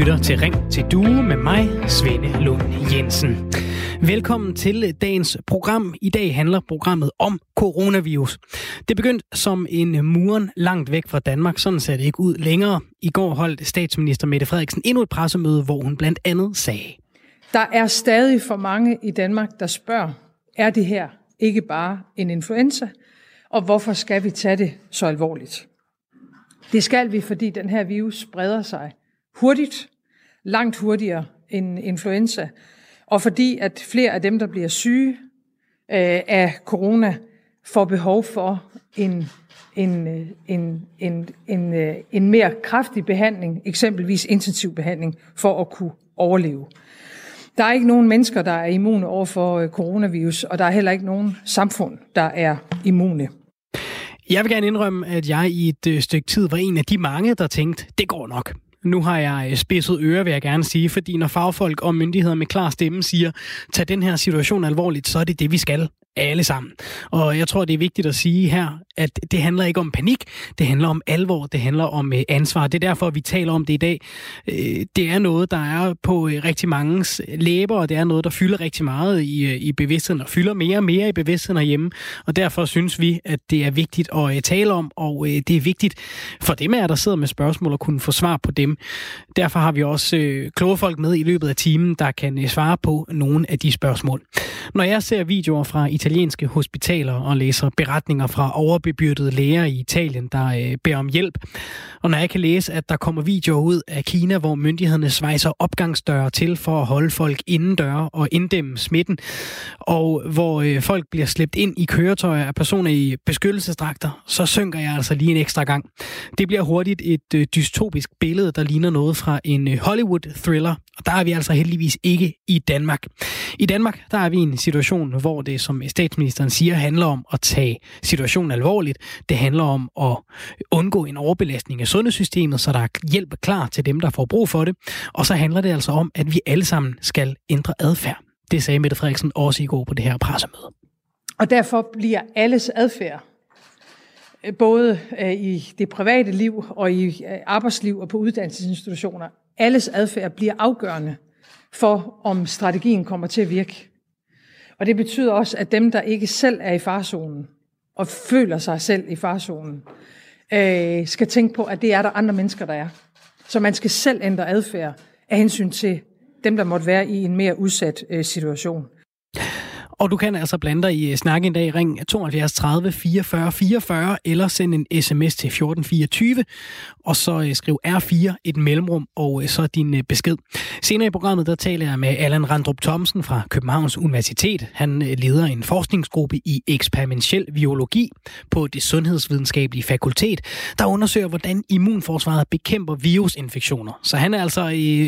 lytter til Ring til Due med mig, Svende Lund Jensen. Velkommen til dagens program. I dag handler programmet om coronavirus. Det begyndte som en muren langt væk fra Danmark. Sådan ser det ikke ud længere. I går holdt statsminister Mette Frederiksen endnu et pressemøde, hvor hun blandt andet sagde. Der er stadig for mange i Danmark, der spørger, er det her ikke bare en influenza? Og hvorfor skal vi tage det så alvorligt? Det skal vi, fordi den her virus spreder sig hurtigt, langt hurtigere end influenza, og fordi at flere af dem, der bliver syge øh, af corona, får behov for en, en, øh, en, en, en, øh, en mere kraftig behandling, eksempelvis intensiv behandling, for at kunne overleve. Der er ikke nogen mennesker, der er immune over for øh, coronavirus, og der er heller ikke nogen samfund, der er immune. Jeg vil gerne indrømme, at jeg i et stykke tid var en af de mange, der tænkte, det går nok. Nu har jeg øh, spidset øre, vil jeg gerne sige, fordi når fagfolk og myndigheder med klar stemme siger, tag den her situation alvorligt, så er det det, vi skal alle sammen. Og jeg tror, det er vigtigt at sige her, at det handler ikke om panik, det handler om alvor, det handler om øh, ansvar. Det er derfor, vi taler om det i dag. Øh, det er noget, der er på øh, rigtig mange læber, og det er noget, der fylder rigtig meget i, i bevidstheden, og fylder mere og mere i bevidstheden herhjemme. Og derfor synes vi, at det er vigtigt at tale om, og det er vigtigt for dem af der sidder med spørgsmål, at kunne få svar på dem. Derfor har vi også kloge folk med i løbet af timen, der kan svare på nogle af de spørgsmål. Når jeg ser videoer fra italienske hospitaler og læser beretninger fra overbebyrdede læger i Italien, der øh, beder om hjælp. Og når jeg kan læse, at der kommer videoer ud af Kina, hvor myndighederne svejser opgangsdøre til for at holde folk indendøre og inddæmme smitten, og hvor øh, folk bliver slæbt ind i køretøjer af personer i beskyttelsesdragter, så synker jeg altså lige en ekstra gang. Det bliver hurtigt et øh, dystopisk billede, der ligner noget fra en øh, Hollywood-thriller, og der er vi altså heldigvis ikke i Danmark. I Danmark, der er vi i en situation, hvor det, som statsministeren siger, handler om at tage situationen alvorligt. Det handler om at undgå en overbelastning af sundhedssystemet, så der er hjælp klar til dem, der får brug for det. Og så handler det altså om, at vi alle sammen skal ændre adfærd. Det sagde Mette Frederiksen også i går på det her pressemøde. Og derfor bliver alles adfærd, øh, både øh, i det private liv og i øh, arbejdsliv og på uddannelsesinstitutioner, alles adfærd bliver afgørende for, om strategien kommer til at virke. Og det betyder også, at dem, der ikke selv er i farzonen, og føler sig selv i farzonen, øh, skal tænke på, at det er der andre mennesker, der er. Så man skal selv ændre adfærd af hensyn til dem, der måtte være i en mere udsat øh, situation. Og du kan altså blande dig i øh, snakken i dag. Ring 72 30 44 44 eller send en sms til 1424 og så øh, skriv R4 et mellemrum og øh, så din øh, besked. Senere i programmet der taler jeg med Allan Randrup Thomsen fra Københavns Universitet. Han leder en forskningsgruppe i eksperimentel biologi på det sundhedsvidenskabelige fakultet, der undersøger, hvordan immunforsvaret bekæmper virusinfektioner. Så han er altså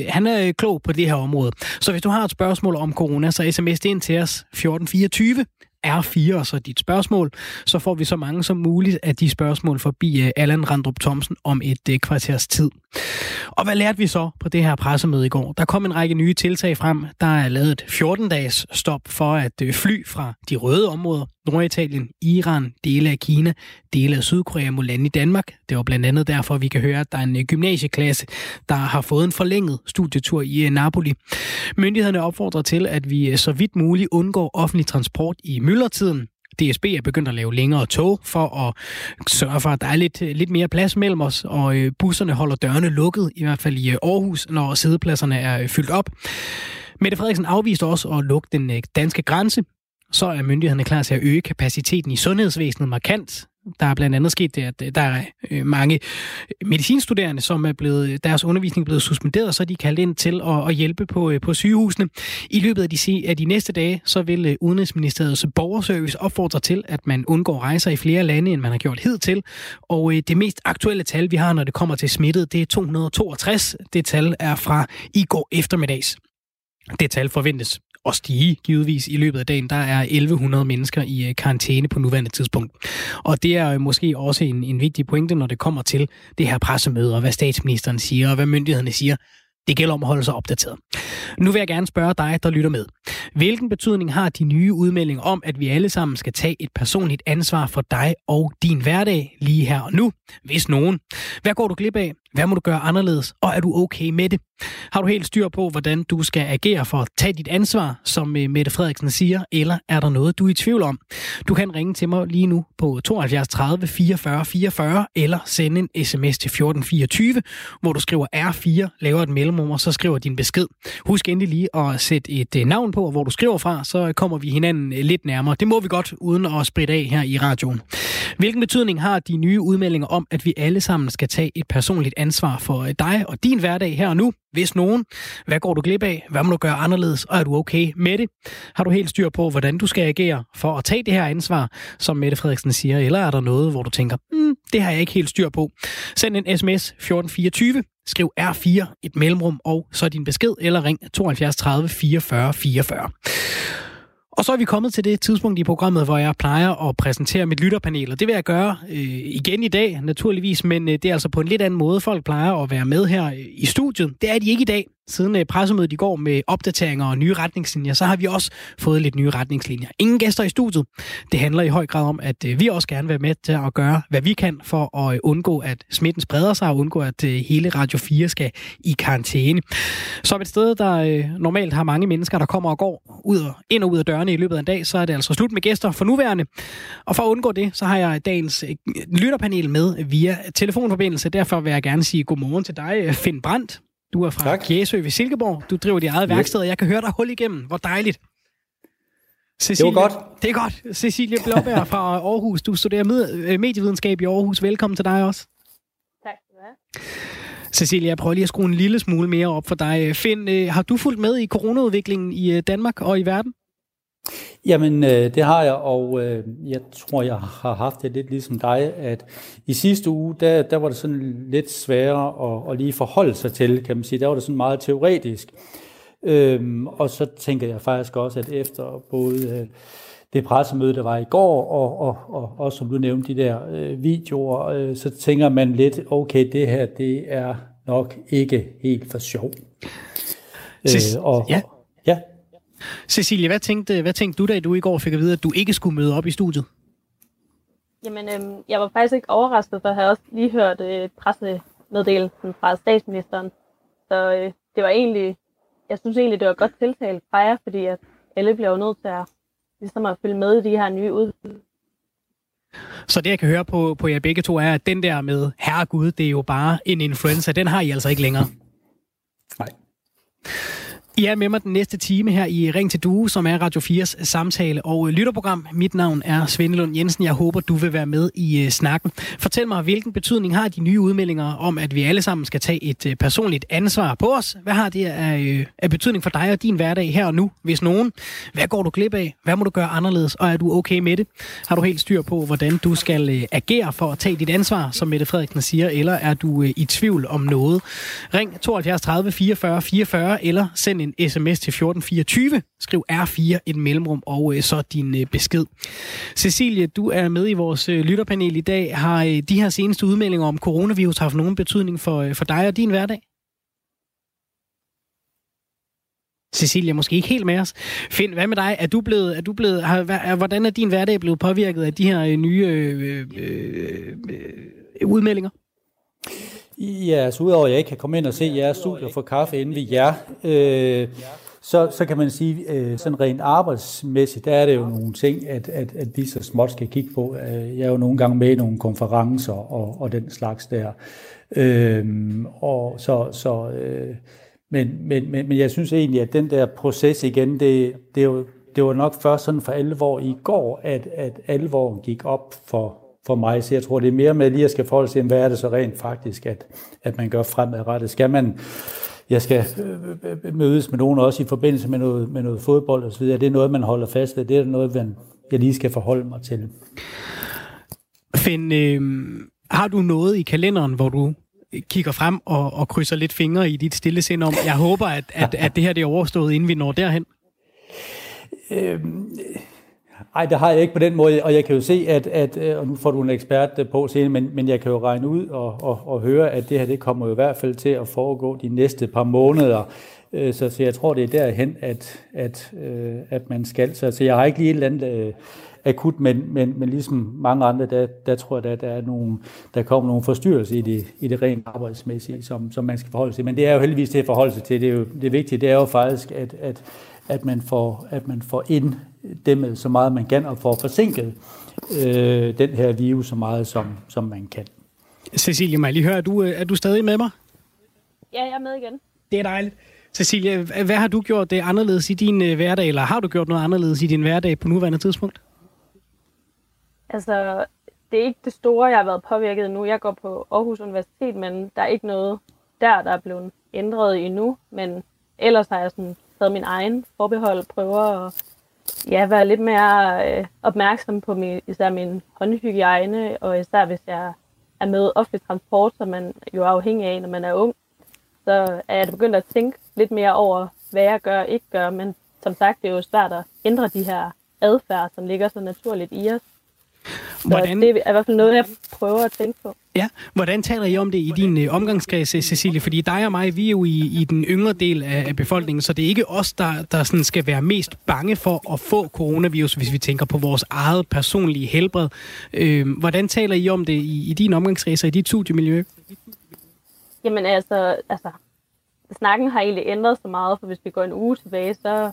han er klog på det her område. Så hvis du har et spørgsmål om corona, så sms det ind til os 14 1424 R4 og så dit spørgsmål, så får vi så mange som muligt af de spørgsmål forbi øh, Allan Randrup Thomsen om et øh, kvarters tid. Og hvad lærte vi så på det her pressemøde i går? Der kom en række nye tiltag frem. Der er lavet et 14-dages stop for at øh, fly fra de røde områder, Norditalien, Iran, dele af Kina, dele af Sydkorea må lande i Danmark. Det var blandt andet derfor, vi kan høre, at der er en øh, gymnasieklasse, der har fået en forlænget studietur i øh, Napoli. Myndighederne opfordrer til, at vi så vidt muligt undgår offentlig transport i myldretiden. DSB er begyndt at lave længere tog for at sørge for, at der er lidt, lidt mere plads mellem os, og øh, busserne holder dørene lukket, i hvert fald i øh, Aarhus, når sædepladserne er øh, fyldt op. Mette Frederiksen afviste også at lukke den danske grænse så er myndighederne klar til at øge kapaciteten i sundhedsvæsenet markant. Der er blandt andet sket det, at øh, der er øh, mange medicinstuderende, som er blevet, deres undervisning er blevet suspenderet, så er de kaldt ind til at, at hjælpe på, øh, på sygehusene. I løbet af de, af de næste dage, så vil Udenrigsministeriets borgerservice opfordre til, at man undgår rejser i flere lande, end man har gjort hidtil. Og det mest aktuelle tal, vi har, når det kommer til smittet, det er 262. Det tal er fra i går eftermiddags. Det tal forventes og stige, givetvis, i løbet af dagen. Der er 1100 mennesker i øh, karantæne på nuværende tidspunkt. Og det er øh, måske også en, en vigtig pointe, når det kommer til det her pressemøde, og hvad statsministeren siger, og hvad myndighederne siger. Det gælder om at holde sig opdateret. Nu vil jeg gerne spørge dig, der lytter med. Hvilken betydning har de nye udmeldinger om, at vi alle sammen skal tage et personligt ansvar for dig og din hverdag lige her og nu, hvis nogen? Hvad går du glip af? Hvad må du gøre anderledes? Og er du okay med det? Har du helt styr på, hvordan du skal agere for at tage dit ansvar, som øh, Mette Frederiksen siger, eller er der noget, du er i tvivl om? Du kan ringe til mig lige nu på 72 30 44 44, eller sende en sms til 1424, hvor du skriver R4, laver et mellemrum, og så skriver din besked. Husk endelig lige at sætte et øh, navn på, hvor du skriver fra, så kommer vi hinanden øh, lidt nærmere. Det må vi godt, uden at spritte af her i radioen. Hvilken betydning har de nye udmeldinger om, at vi alle sammen skal tage et personligt ansvar for øh, dig og din hverdag her og nu? Hvis nogen, hvad går du glip af? Hvad må du gøre anderledes? Og er du okay med det? Har du helt styr på, hvordan du skal agere for at tage det her ansvar, som Mette Frederiksen siger? Eller er der noget, hvor du tænker, mm, det har jeg ikke helt styr på? Send en sms 1424, skriv R4, et mellemrum, og så din besked, eller ring 72 30 44 44. Og så er vi kommet til det tidspunkt i programmet, hvor jeg plejer at præsentere mit lytterpanel, og det vil jeg gøre øh, igen i dag, naturligvis, men øh, det er altså på en lidt anden måde. Folk plejer at være med her øh, i studiet. Det er de ikke i dag siden øh, pressemødet i går med opdateringer og nye retningslinjer, så har vi også fået lidt nye retningslinjer. Ingen gæster i studiet. Det handler i høj grad om, at øh, vi også gerne vil være med til at gøre, hvad vi kan for at øh, undgå, at smitten spreder sig og undgå, at øh, hele Radio 4 skal i karantæne. Som et sted, der øh, normalt har mange mennesker, der kommer og går ud og ind og ud af dørene i løbet af en dag, så er det altså slut med gæster for nuværende. Og for at undgå det, så har jeg dagens lytterpanel med via telefonforbindelse. Derfor vil jeg gerne sige godmorgen til dig, Finn Brandt. Du er fra tak. Kæsø ved Silkeborg. Du driver dit eget yes. værksted, og jeg kan høre dig hul igennem. Hvor dejligt. Cecilie, det var godt. Det er godt. Cecilie Blåbær fra Aarhus. Du studerer med, øh, medievidenskab i Aarhus. Velkommen til dig også. Tak skal du have. Cecilie, jeg prøver lige at skrue en lille smule mere op for dig. Finn, øh, har du fulgt med i coronaudviklingen i øh, Danmark og i verden? Jamen, øh, det har jeg, og øh, jeg tror, jeg har haft det lidt ligesom dig, at i sidste uge, der, der var det sådan lidt sværere at, at lige forholde sig til, kan man sige. Der var det sådan meget teoretisk. Øhm, og så tænker jeg faktisk også, at efter både øh, det pressemøde, der var i går, og, og, og også som du nævnte, de der øh, videoer, øh, så tænker man lidt, okay, det her, det er nok ikke helt for sjov. Øh, og, ja. ja. Cecilie, hvad tænkte, hvad tænkte du, da du i går fik at vide, at du ikke skulle møde op i studiet? Jamen, øhm, jeg var faktisk ikke overrasket, for jeg havde også lige hørt øh, pressemeddelelsen fra statsministeren. Så øh, det var egentlig, jeg synes egentlig, det var godt tiltalt fra jer, fordi at alle bliver jo nødt til at, ligesom at følge med i de her nye ud. Så det, jeg kan høre på, på jer begge to, er, at den der med, herregud, det er jo bare en influenza, den har I altså ikke længere. Nej. I er med mig den næste time her i Ring til Due, som er Radio 4's samtale- og øh, lytterprogram. Mit navn er Svend Lund Jensen. Jeg håber, du vil være med i øh, snakken. Fortæl mig, hvilken betydning har de nye udmeldinger om, at vi alle sammen skal tage et øh, personligt ansvar på os? Hvad har det af, af betydning for dig og din hverdag her og nu, hvis nogen? Hvad går du glip af? Hvad må du gøre anderledes? Og er du okay med det? Har du helt styr på, hvordan du skal agere for at tage dit ansvar, som Mette Frederiksen siger, eller er du i tvivl om noget? Ring 72 30 44 44 eller send en sms til 1424. Skriv R4 et mellemrum og øh, så din øh, besked. Cecilie, du er med i vores øh, lytterpanel i dag. Har øh, de her seneste udmeldinger om coronavirus haft nogen betydning for, øh, for dig og din hverdag? Cecilia måske ikke helt med os. Find, hvad med dig? Er du blevet, er du blevet, har, hvordan er din hverdag blevet påvirket af de her øh, nye øh, øh, øh, øh udmeldinger? Ja, så udover at jeg ikke kan komme ind og se jeres studie og få kaffe inden vi jer, øh, så, så kan man sige, øh, sådan rent arbejdsmæssigt, der er det jo nogle ting, at, at, at vi så småt skal kigge på. Øh, jeg er jo nogle gange med i nogle konferencer og, og den slags der. Øh, og så, så øh, men, men, men, men jeg synes egentlig, at den der proces igen, det, det, er jo, det var nok først sådan for alvor i går, at, at alvoren gik op for, for mig. Så jeg tror, det er mere med lige at skal forholde sig, hvad er det så rent faktisk, at, at man gør fremadrettet. Skal man, jeg skal øh, mødes med nogen også i forbindelse med noget, med noget fodbold osv., det er noget, man holder fast ved. Det er noget, man, jeg lige skal forholde mig til. Finn, øh, har du noget i kalenderen, hvor du kigger frem og, og krydser lidt fingre i dit stille sind om, jeg håber, at, at, at det her det er overstået, inden vi når derhen? Øh, Nej, det har jeg ikke på den måde, og jeg kan jo se, at, at øh, og nu får du en ekspert øh, på senere, men, men jeg kan jo regne ud og, og, og høre, at det her det kommer jo i hvert fald til at foregå de næste par måneder. Øh, så, så jeg tror, det er derhen, at, at, at man skal. Så, så jeg har ikke lige et eller andet akut, men, men, men ligesom mange andre, der, der tror jeg, at der, er nogle, der kommer nogle forstyrrelser i det, i det rent arbejdsmæssige, som, som man skal forholde sig til. Men det er jo heldigvis til at forholde sig til. Det, er jo, det vigtige det er jo faktisk, at, at, at, man får, at man får ind inddæmmet så meget man kan, og får forsinket øh, den her virus så meget, som, som man kan. Cecilie, må jeg lige høre, er du, er du stadig med mig? Ja, jeg er med igen. Det er dejligt. Cecilie, hvad har du gjort det anderledes i din øh, hverdag, eller har du gjort noget anderledes i din hverdag på nuværende tidspunkt? Altså, det er ikke det store, jeg har været påvirket nu. Jeg går på Aarhus Universitet, men der er ikke noget der, der er blevet ændret endnu. Men ellers har jeg sådan taget min egen forbehold, prøver at ja, være lidt mere øh, opmærksom på min, især min håndhygiejne, og især hvis jeg er med offentlig transport, som man jo er afhængig af, når man er ung, så er jeg begyndt at tænke lidt mere over, hvad jeg gør og ikke gør. Men som sagt, det er jo svært at ændre de her adfærd, som ligger så naturligt i os. Hvordan... Det er i hvert fald noget, jeg prøver at tænke på. Ja, hvordan taler I om det i din øh, omgangskreds, Cecilie? Fordi dig og mig, vi er jo i, i den yngre del af, af befolkningen, så det er ikke os, der, der sådan skal være mest bange for at få coronavirus, hvis vi tænker på vores eget personlige helbred. Øh, hvordan taler I om det i, i din omgangskreds og i dit studiemiljø? Jamen altså, altså, snakken har egentlig ændret så meget, for hvis vi går en uge tilbage, så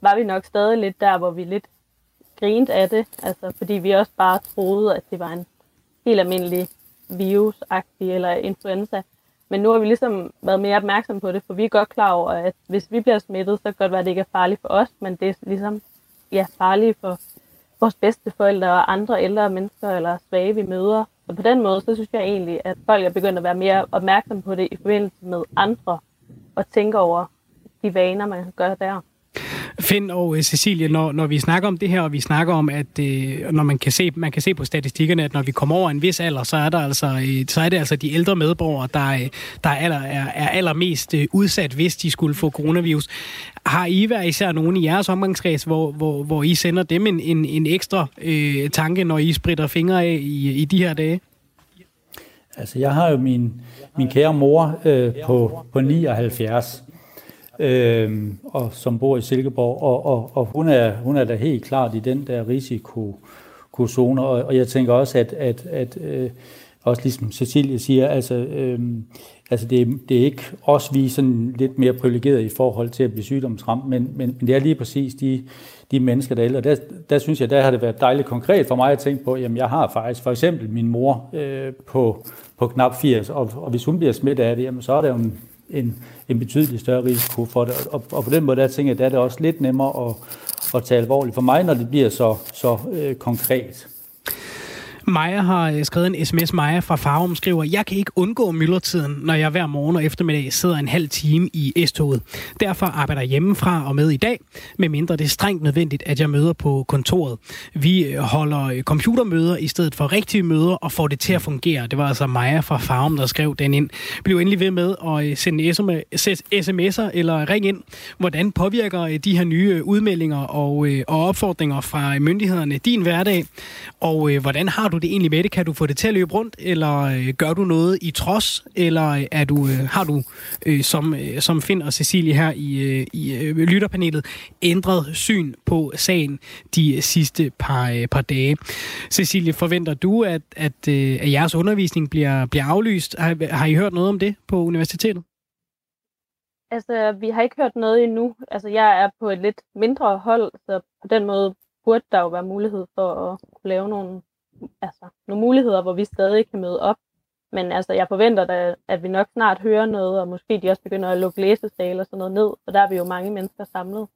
var vi nok stadig lidt der, hvor vi lidt grinte af det, altså fordi vi også bare troede, at det var en helt almindelig virusagtig eller influenza. Men nu har vi ligesom været mere opmærksom på det, for vi er godt klar over, at hvis vi bliver smittet, så kan det godt være, at det ikke er farligt for os, men det er ligesom ja, farligt for vores bedste forældre og andre ældre mennesker eller svage, vi møder. Så på den måde, så synes jeg egentlig, at folk er begyndt at være mere opmærksom på det i forbindelse med andre, og tænke over de vaner, man gør der. Finn og øh, Cecilie, når, når vi snakker om det her, og vi snakker om, at øh, når man kan, se, man kan se på statistikkerne, at når vi kommer over en vis alder, så er, der altså, øh, så er det altså de ældre medborgere, der, øh, der er, aller, er, er allermest øh, udsat, hvis de skulle få coronavirus. Har I været især nogen i jeres omgangskreds, hvor, hvor, hvor I sender dem en, en, en ekstra øh, tanke, når I spritter fingre af i, i de her dage? Altså, jeg har jo min, min kære mor øh, på, på 79, øh, og som bor i Silkeborg, og, og, og hun, er, hun er da helt klart i den der risikozone, og, og jeg tænker også, at, at, at øh, også ligesom Cecilie siger, altså, øh, altså det, det er ikke os, vi er sådan lidt mere privilegerede i forhold til at blive sygdomsramt, men, men, men det er lige præcis de, de mennesker, der er ældre. Der, der synes jeg, der har det været dejligt konkret for mig at tænke på, jamen jeg har faktisk for eksempel min mor øh, på, på knap 80, og, og hvis hun bliver smittet af det, jamen så er der jo en, en, en betydelig større risiko for det. Og, og på den måde, der tænker jeg, der er det også lidt nemmere at, at tage alvorligt for mig, når det bliver så, så øh, konkret. Maja har øh, skrevet en sms. Maja fra Farum skriver, jeg kan ikke undgå myldretiden, når jeg hver morgen og eftermiddag sidder en halv time i S-toget. Derfor arbejder jeg hjemmefra og med i dag, medmindre det er strengt nødvendigt, at jeg møder på kontoret. Vi øh, holder øh, computermøder i stedet for rigtige møder og får det til at fungere. Det var altså Maja fra Farum, der skrev den ind. Bliv endelig ved med at sende sms'er eller ring ind. Hvordan påvirker de her nye udmeldinger og, og opfordringer fra myndighederne din hverdag? Og hvordan har du det egentlig med det? Kan du få det til at løbe rundt, eller øh, gør du noget i trods, eller øh, er du, øh, har du, øh, som, øh, som Finn og Cecilie her i, øh, i øh, lytterpanelet, ændret syn på sagen de øh, sidste par, øh, par dage? Cecilie, forventer du, at, at, øh, at jeres undervisning bliver, bliver aflyst? Har, har I hørt noget om det på universitetet? Altså, vi har ikke hørt noget endnu. Altså, jeg er på et lidt mindre hold, så på den måde burde der jo være mulighed for at kunne lave nogle altså, nogle muligheder, hvor vi stadig kan møde op. Men altså, jeg forventer da, at vi nok snart hører noget, og måske de også begynder at lukke læsesale og sådan noget ned, og der er vi jo mange mennesker samlet.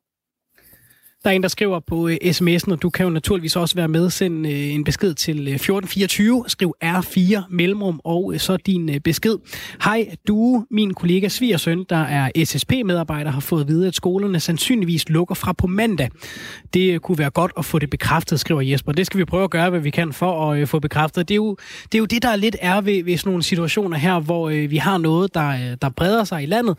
Der er en, der skriver på øh, sms'en, og du kan jo naturligvis også være med. Send øh, en besked til øh, 1424. Skriv R4 mellemrum og øh, så din øh, besked. Hej, du, min kollega Svigersøn, der er SSP-medarbejder, har fået at vide, at skolerne sandsynligvis lukker fra på mandag. Det kunne være godt at få det bekræftet, skriver Jesper. Det skal vi prøve at gøre, hvad vi kan for at få bekræftet. Det er jo det, er jo det der er lidt er ved, ved sådan nogle situationer her, hvor vi har noget, der, der breder sig i landet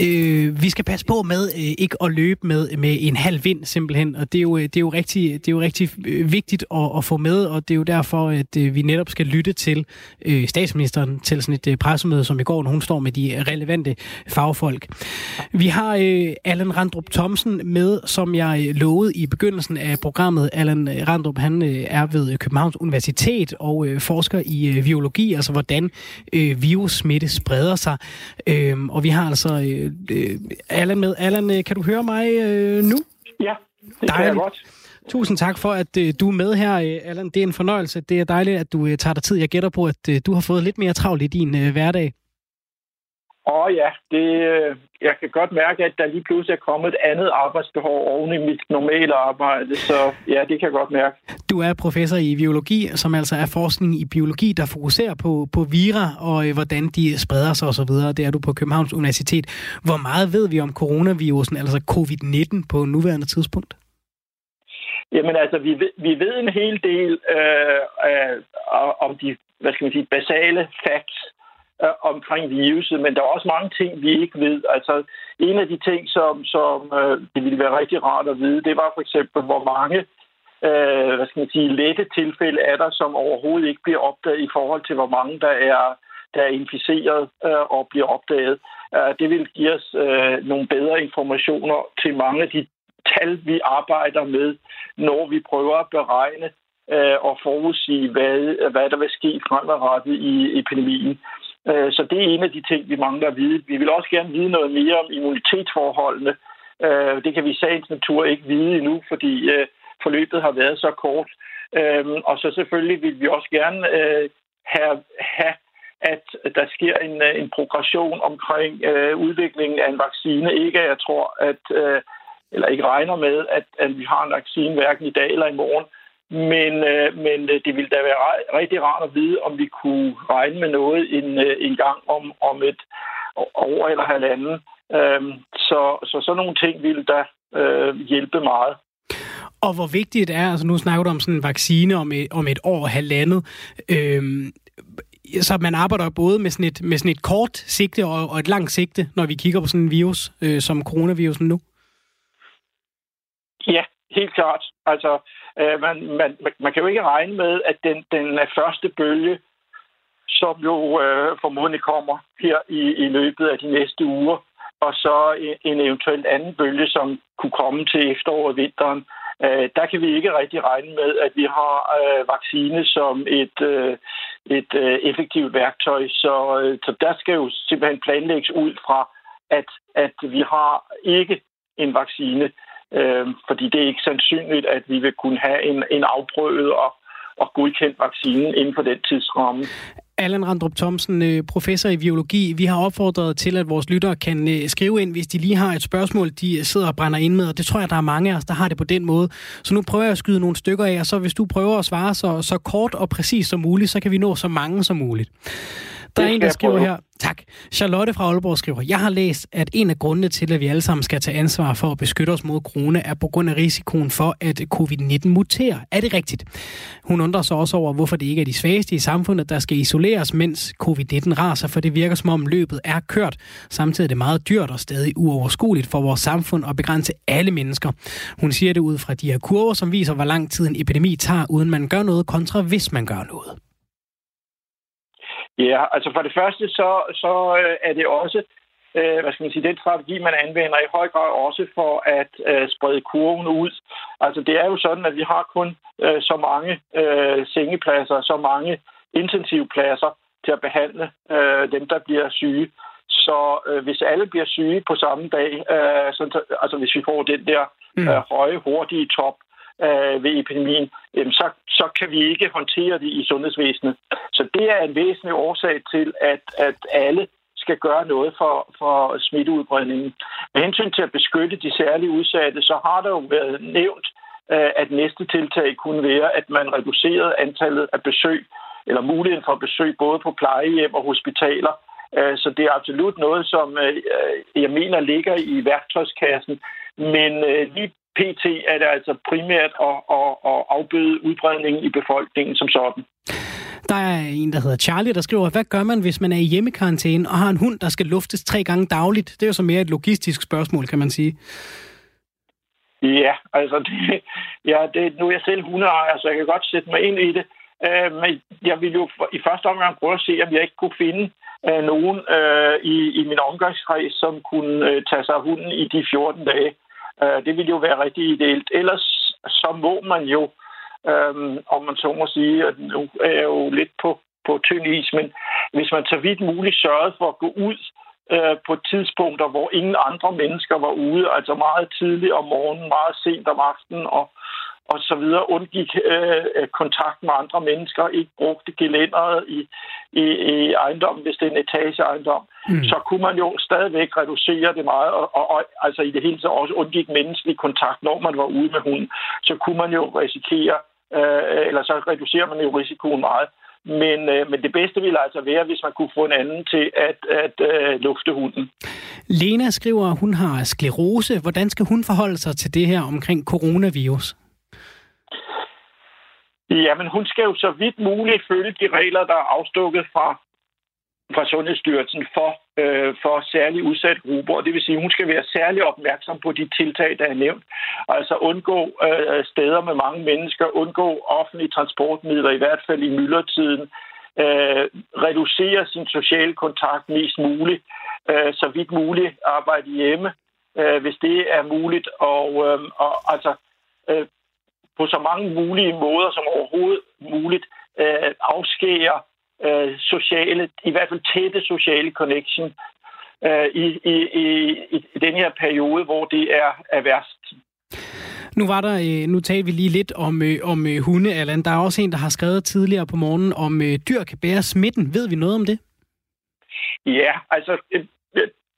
Øh, vi skal passe på med øh, ikke at løbe med, med en halv vind simpelthen, og det er jo, øh, det er jo rigtig, det er jo rigtig øh, vigtigt at, at få med, og det er jo derfor, at øh, vi netop skal lytte til øh, statsministeren til sådan et øh, pressemøde, som i går, når hun står med de øh, relevante fagfolk. Vi har øh, Allan Randrup Thomsen med, som jeg lovede i begyndelsen af programmet. Allan Randrup, han øh, er ved Københavns Universitet og øh, forsker i øh, biologi, altså hvordan øh, virussmitte spreder sig. Øh, og vi har altså øh, øh, Allan med. Allan, øh, kan du høre mig øh, nu? Ja, det kan jeg godt. Tusind tak for, at øh, du er med her, øh, Allan. Det er en fornøjelse. Det er dejligt, at du øh, tager dig tid. Jeg gætter på, at øh, du har fået lidt mere travlt i din øh, hverdag. Oh, ja, det, øh, jeg kan godt mærke, at der lige pludselig er kommet et andet arbejdsbehov oven i mit normale arbejde, så ja, det kan jeg godt mærke. Du er professor i biologi, som altså er forskning i biologi, der fokuserer på, på vira og øh, hvordan de spreder sig osv. Det er du på Københavns Universitet. Hvor meget ved vi om coronavirusen, altså covid-19, på nuværende tidspunkt? Jamen altså, vi ved, vi ved en hel del øh, øh, om de hvad skal man sige, basale facts øh, omkring viruset, men der er også mange ting, vi ikke ved. Altså, en af de ting, som, som øh, det ville være rigtig rart at vide, det var for eksempel, hvor mange øh, hvad skal man sige, lette tilfælde er der, som overhovedet ikke bliver opdaget i forhold til, hvor mange der er, der er inficeret øh, og bliver opdaget. Øh, det vil give os øh, nogle bedre informationer til mange af de tal, vi arbejder med, når vi prøver at beregne øh, og forudsige, hvad, hvad der vil ske fremadrettet i epidemien. Øh, så det er en af de ting, vi mangler at vide. Vi vil også gerne vide noget mere om immunitetsforholdene. Øh, det kan vi i sagens natur ikke vide endnu, fordi øh, forløbet har været så kort. Øh, og så selvfølgelig vil vi også gerne have, have at der sker en, en progression omkring udviklingen af en vaccine. Ikke at jeg tror, at, eller ikke regner med, at, at vi har en vaccine hverken i dag eller i morgen, men, øh, men øh, det ville da være rigtig rart at vide, om vi kunne regne med noget en, øh, en gang om, om et år eller halvanden. Øhm, så, så sådan nogle ting ville da øh, hjælpe meget. Og hvor vigtigt det er, altså nu snakker du om sådan en vaccine om et, om et år og halvandet, øhm, så man arbejder både med sådan et, med sådan et kort sigte og, og et langt sigte, når vi kigger på sådan en virus øh, som coronavirusen nu? Ja, helt klart. Altså, øh, man, man, man kan jo ikke regne med, at den, den første bølge, som jo øh, formodentlig kommer her i, i løbet af de næste uger, og så en, en eventuelt anden bølge, som kunne komme til efteråret og vinteren, øh, der kan vi ikke rigtig regne med, at vi har øh, vaccine som et, øh, et øh, effektivt værktøj. Så, øh, så der skal jo simpelthen planlægges ud fra, at, at vi har ikke en vaccine, øh, fordi det er ikke sandsynligt, at vi vil kunne have en, en afprøvet og, og godkendt vaccine inden for den tidsramme. Allan Randrup Thomsen, øh, professor i biologi. Vi har opfordret til, at vores lyttere kan øh, skrive ind, hvis de lige har et spørgsmål, de sidder og brænder ind med, og det tror jeg, der er mange af os, der har det på den måde. Så nu prøver jeg at skyde nogle stykker af, og så hvis du prøver at svare så, så kort og præcis som muligt, så kan vi nå så mange som muligt. Der er en, der skriver her, tak. Charlotte fra Aalborg skriver, jeg har læst, at en af grundene til, at vi alle sammen skal tage ansvar for at beskytte os mod corona, er på grund af risikoen for, at covid-19 muterer. Er det rigtigt? Hun undrer sig også over, hvorfor det ikke er de svageste i samfundet, der skal isoleres, mens covid-19 raser, for det virker som om løbet er kørt. Samtidig er det meget dyrt og stadig uoverskueligt for vores samfund at begrænse alle mennesker. Hun siger det ud fra de her kurver, som viser, hvor lang tid en epidemi tager, uden man gør noget, kontra hvis man gør noget. Ja, altså for det første, så, så øh, er det også, øh, hvad skal man sige, den strategi, man anvender i høj grad også for at øh, sprede kurven ud. Altså det er jo sådan, at vi har kun øh, så mange øh, sengepladser, så mange intensivpladser til at behandle øh, dem, der bliver syge. Så øh, hvis alle bliver syge på samme dag, øh, så, altså hvis vi får den der mm. øh, høje, hurtige top, øh, ved epidemien, øh, så, så kan vi ikke håndtere det i sundhedsvæsenet. Så det er en væsentlig årsag til, at, at alle skal gøre noget for, for smitteudbredningen. Med hensyn til at beskytte de særligt udsatte, så har der jo været nævnt, øh, at næste tiltag kunne være, at man reducerede antallet af besøg, eller muligheden for besøg både på plejehjem og hospitaler. Øh, så det er absolut noget, som øh, jeg mener ligger i værktøjskassen. Men lige PT er det altså primært at, at, at afbøde udbredningen i befolkningen som sådan. Der er en, der hedder Charlie, der skriver, hvad gør man, hvis man er i hjemmekarantæne og har en hund, der skal luftes tre gange dagligt? Det er jo så mere et logistisk spørgsmål, kan man sige. Ja, altså, det, ja, det, nu er jeg selv hundeejer, så jeg kan godt sætte mig ind i det. Øh, men jeg ville jo i første omgang prøve at se, om jeg ikke kunne finde øh, nogen øh, i, i min omgangskreds, som kunne øh, tage sig af hunden i de 14 dage. Øh, det ville jo være rigtig ideelt. Ellers så må man jo, øh, om man så må sige, at nu er jeg jo lidt på, på tynd is, men hvis man så vidt muligt sørgede for at gå ud øh, på tidspunkter, hvor ingen andre mennesker var ude, altså meget tidligt om morgenen, meget sent om aftenen og, og så videre, undgik øh, øh, kontakt med andre mennesker, ikke brugte gelænderet i, i, i ejendommen, hvis det er en etageejendom, mm. så kunne man jo stadigvæk reducere det meget, og, og, og altså i det hele taget også undgik menneskelig kontakt, når man var ude med hunden. Så kunne man jo risikere, øh, eller så reducerer man jo risikoen meget. Men, øh, men det bedste ville altså være, hvis man kunne få en anden til at, at øh, lufte hunden. Lena skriver, at hun har sklerose. Hvordan skal hun forholde sig til det her omkring coronavirus? Jamen, hun skal jo så vidt muligt følge de regler, der er afstukket fra, fra Sundhedsstyrelsen for, øh, for særligt udsatte grupper. Og det vil sige, at hun skal være særlig opmærksom på de tiltag, der er nævnt. Altså undgå øh, steder med mange mennesker, undgå offentlige transportmidler, i hvert fald i myldretiden, øh, reducere sin sociale kontakt mest muligt, øh, så vidt muligt arbejde hjemme, øh, hvis det er muligt, og, øh, og altså øh, på så mange mulige måder som overhovedet muligt øh, afskære øh, sociale, i hvert fald tætte sociale connection øh, i, i, i, i den her periode, hvor det er, er værst. Nu var der, øh, nu talte vi lige lidt om, øh, om øh, hunde, Allan. Der er også en, der har skrevet tidligere på morgenen, om dyr kan bære smitten. Ved vi noget om det? Ja, altså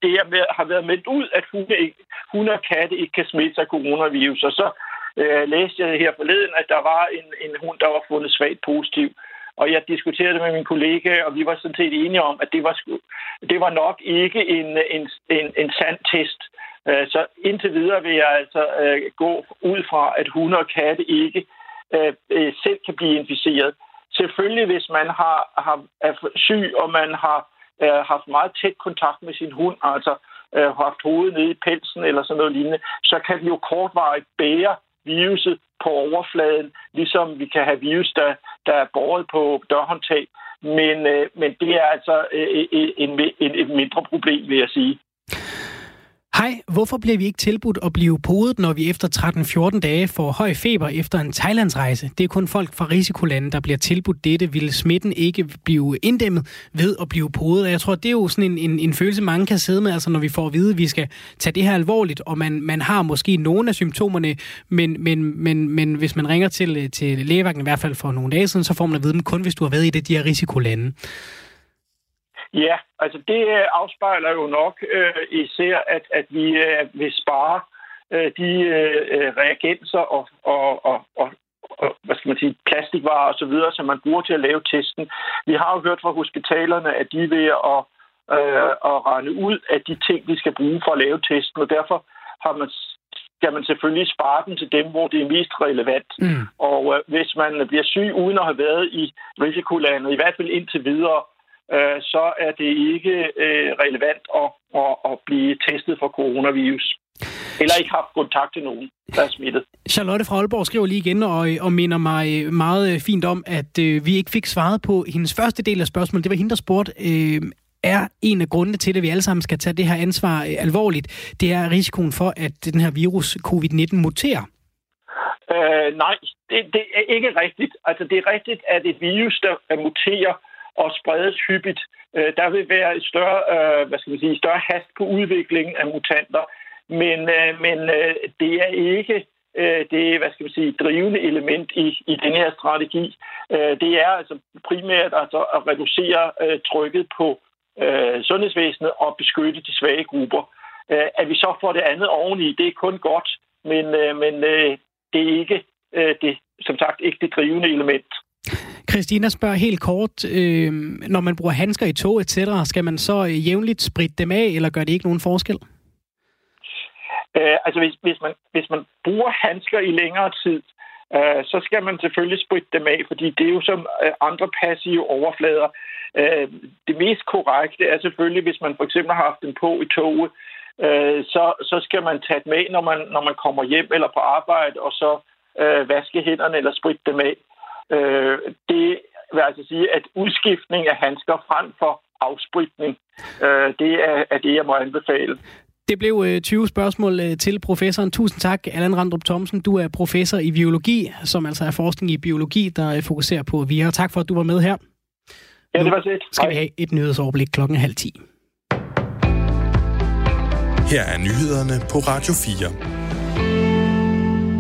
det har været meldt ud, at hunde, hunde og katte ikke kan smitte sig coronavirus, og så øh, læste jeg her forleden, at der var en, en hund, der var fundet svagt positiv. Og jeg diskuterede det med min kollega, og vi var sådan set enige om, at det var, det var nok ikke en, en, en, en sand test. Øh, så indtil videre vil jeg altså øh, gå ud fra, at hunde og katte ikke øh, selv kan blive inficeret. Selvfølgelig, hvis man har, har er syg, og man har haft meget tæt kontakt med sin hund, altså haft hovedet nede i pelsen eller sådan noget lignende, så kan det jo kortvarigt bære viruset på overfladen, ligesom vi kan have virus, der, der er båret på dørhåndtag. Men, øh, men det er altså øh, øh, øh en, en, et mindre problem, vil jeg sige. Hej, hvorfor bliver vi ikke tilbudt at blive podet, når vi efter 13-14 dage får høj feber efter en Thailandsrejse? Det er kun folk fra risikolande, der bliver tilbudt dette. Vil smitten ikke blive inddæmmet ved at blive podet? Jeg tror, det er jo sådan en, en, en følelse, mange kan sidde med, altså når vi får at vide, at vi skal tage det her alvorligt, og man, man har måske nogle af symptomerne, men, men, men, men hvis man ringer til, til lægevagten, i hvert fald for nogle dage siden, så får man at vide, dem kun hvis du har været i det, de her risikolande. Ja, altså det øh, afspejler jo nok øh, især, at, at vi øh, vil spare øh, de øh, reagenser og, og, og, og, og hvad skal man sige, plastikvarer osv., som man bruger til at lave testen. Vi har jo hørt fra hospitalerne, at de er ved at, øh, at rende ud af de ting, de skal bruge for at lave testen, og derfor har man skal man selvfølgelig spare den til dem, hvor det er mest relevant. Mm. Og øh, hvis man bliver syg uden at have været i risikolandet, i hvert fald indtil videre, øh, så er det ikke øh, relevant at, at, at blive testet for coronavirus. Eller ikke haft kontakt til nogen, der er smittet. Charlotte fra Aalborg skriver lige igen og, og minder mig meget fint om, at øh, vi ikke fik svaret på hendes første del af spørgsmålet. Det var hende, der spurgte, øh, er en af grundene til, at vi alle sammen skal tage det her ansvar øh, alvorligt, det er risikoen for, at den her virus covid-19 muterer. Øh, nej, det, det er ikke rigtigt. Altså, det er rigtigt, at et virus, der muterer, og spredes hyppigt. Øh, der vil være et større, øh, hvad skal man sige, større hast på udviklingen af mutanter, men, øh, men øh, det er ikke øh, det hvad skal man sige, drivende element i, i den her strategi. Øh, det er altså primært altså at reducere øh, trykket på øh, sundhedsvæsenet og beskytte de svage grupper. Øh, at vi så får det andet oveni, det er kun godt, men, øh, men øh, det er ikke øh, det, som sagt ikke det drivende element. Christina spørger helt kort, øh, når man bruger handsker i tog, etc., skal man så øh, jævnligt spritte dem af, eller gør det ikke nogen forskel? Øh, altså hvis, hvis, man, hvis man bruger handsker i længere tid, øh, så skal man selvfølgelig spritte dem af, fordi det er jo som øh, andre passive overflader. Øh, det mest korrekte er selvfølgelig, hvis man for eksempel har haft dem på i toget, øh, så, så skal man tage dem af, når man, når man kommer hjem eller på arbejde, og så øh, vaske hænderne eller spritte dem af. Øh, det vil altså sige, at udskiftning af handsker frem for afspritning, øh, det er, er det, jeg må anbefale. Det blev 20 øh, spørgsmål øh, til professoren. Tusind tak, Allan Randrup Thomsen. Du er professor i biologi, som altså er forskning i biologi, der fokuserer på vira. Tak for, at du var med her. Ja, det var det. skal Hej. vi have et nyhedsoverblik klokken halv 10. Her er nyhederne på Radio 4.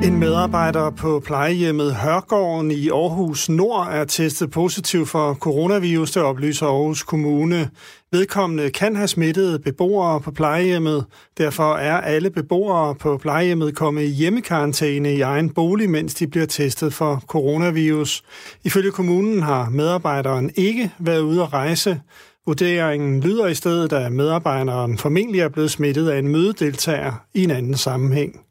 En medarbejder på plejehjemmet Hørgården i Aarhus Nord er testet positiv for coronavirus, det oplyser Aarhus Kommune. Vedkommende kan have smittet beboere på plejehjemmet. Derfor er alle beboere på plejehjemmet kommet i hjemmekarantæne i egen bolig, mens de bliver testet for coronavirus. Ifølge kommunen har medarbejderen ikke været ude at rejse. Vurderingen lyder i stedet, at medarbejderen formentlig er blevet smittet af en mødedeltager i en anden sammenhæng.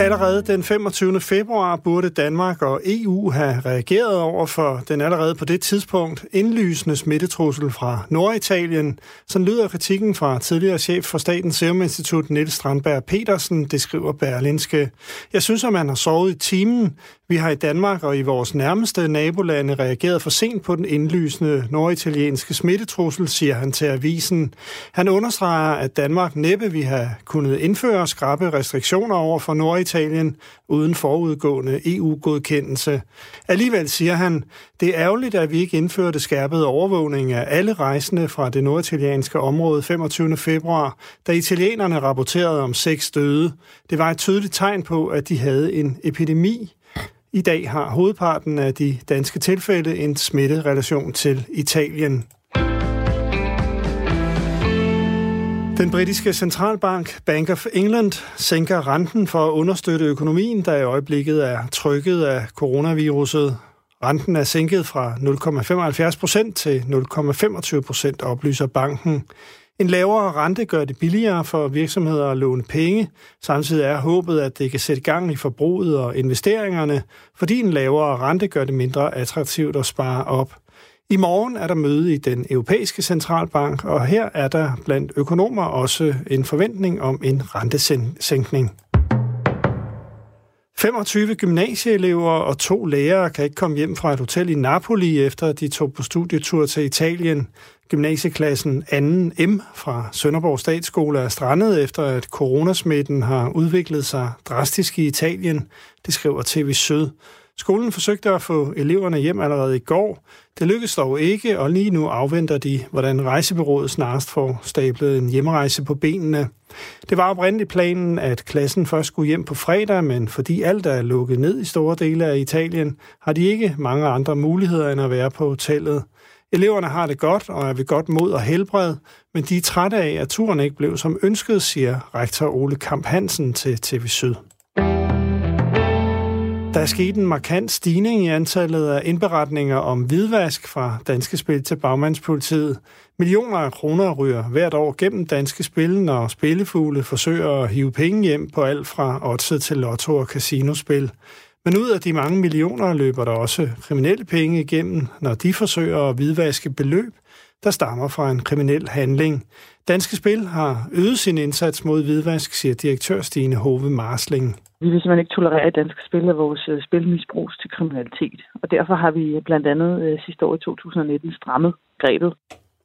Allerede den 25. februar burde Danmark og EU have reageret over for den allerede på det tidspunkt indlysende smittetrussel fra Norditalien. Så lyder kritikken fra tidligere chef for Statens Serum Institut, Niels Strandberg Petersen, det skriver Berlinske. Jeg synes, at man har sovet i timen. Vi har i Danmark og i vores nærmeste nabolande reageret for sent på den indlysende norditalienske smittetrussel, siger han til avisen. Han understreger, at Danmark næppe vi have kunnet indføre skrappe restriktioner over for Norditalien uden forudgående EU-godkendelse. Alligevel siger han, det er ærgerligt, at vi ikke indførte skærpet overvågning af alle rejsende fra det norditalienske område 25. februar, da italienerne rapporterede om seks døde. Det var et tydeligt tegn på, at de havde en epidemi i dag har hovedparten af de danske tilfælde en smitterelation til Italien. Den britiske centralbank Bank of England sænker renten for at understøtte økonomien, der i øjeblikket er trykket af coronaviruset. Renten er sænket fra 0,75 procent til 0,25 procent, oplyser banken. En lavere rente gør det billigere for virksomheder at låne penge. Samtidig er håbet, at det kan sætte gang i forbruget og investeringerne, fordi en lavere rente gør det mindre attraktivt at spare op. I morgen er der møde i den europæiske centralbank, og her er der blandt økonomer også en forventning om en rentesænkning. 25 gymnasieelever og to lærere kan ikke komme hjem fra et hotel i Napoli, efter de tog på studietur til Italien. Gymnasieklassen 2. M fra Sønderborg Statsskole er strandet efter, at coronasmitten har udviklet sig drastisk i Italien. Det skriver TV Syd. Skolen forsøgte at få eleverne hjem allerede i går. Det lykkedes dog ikke, og lige nu afventer de, hvordan rejsebyrået snarest får stablet en hjemrejse på benene. Det var oprindeligt planen, at klassen først skulle hjem på fredag, men fordi alt er lukket ned i store dele af Italien, har de ikke mange andre muligheder end at være på hotellet. Eleverne har det godt og er ved godt mod og helbred, men de er trætte af, at turen ikke blev som ønsket, siger rektor Ole Kamp Hansen til TV Syd. Der er sket en markant stigning i antallet af indberetninger om hvidvask fra Danske Spil til Bagmandspolitiet. Millioner af kroner ryger hvert år gennem Danske Spil, når spillefugle forsøger at hive penge hjem på alt fra oddset til lotto og casinospil. Men ud af de mange millioner løber der også kriminelle penge igennem, når de forsøger at hvidvaske beløb, der stammer fra en kriminel handling. Danske Spil har øget sin indsats mod hvidvask, siger direktør Stine Hove Marsling. Vi vil simpelthen ikke tolerere at danske spil af vores øh, spil misbruges til kriminalitet. Og derfor har vi blandt andet øh, sidste år i 2019 strammet grebet.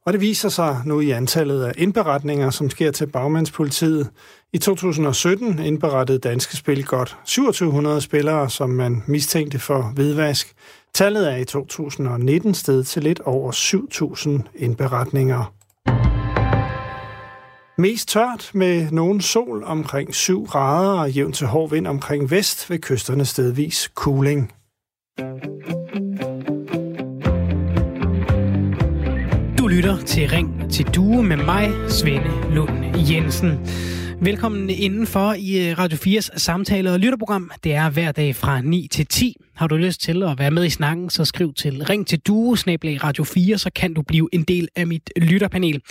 Og det viser sig nu i antallet af indberetninger, som sker til bagmandspolitiet. I 2017 indberettede Danske Spil godt 2700 spillere, som man mistænkte for hvidvask. Tallet er i 2019 sted til lidt over 7000 indberetninger. Mest tørt med nogen sol omkring 7 grader og jævn til hård vind omkring vest ved kysterne stedvis cooling. Du lytter til Ring til Due med mig, Svende Lund Jensen. Velkommen indenfor i øh, Radio 4's samtale- og lytterprogram. Det er hver dag fra 9 til 10. Har du lyst til at være med i snakken, så skriv til Ring til Duo, Radio 4, så kan du blive en del af mit lytterpanel.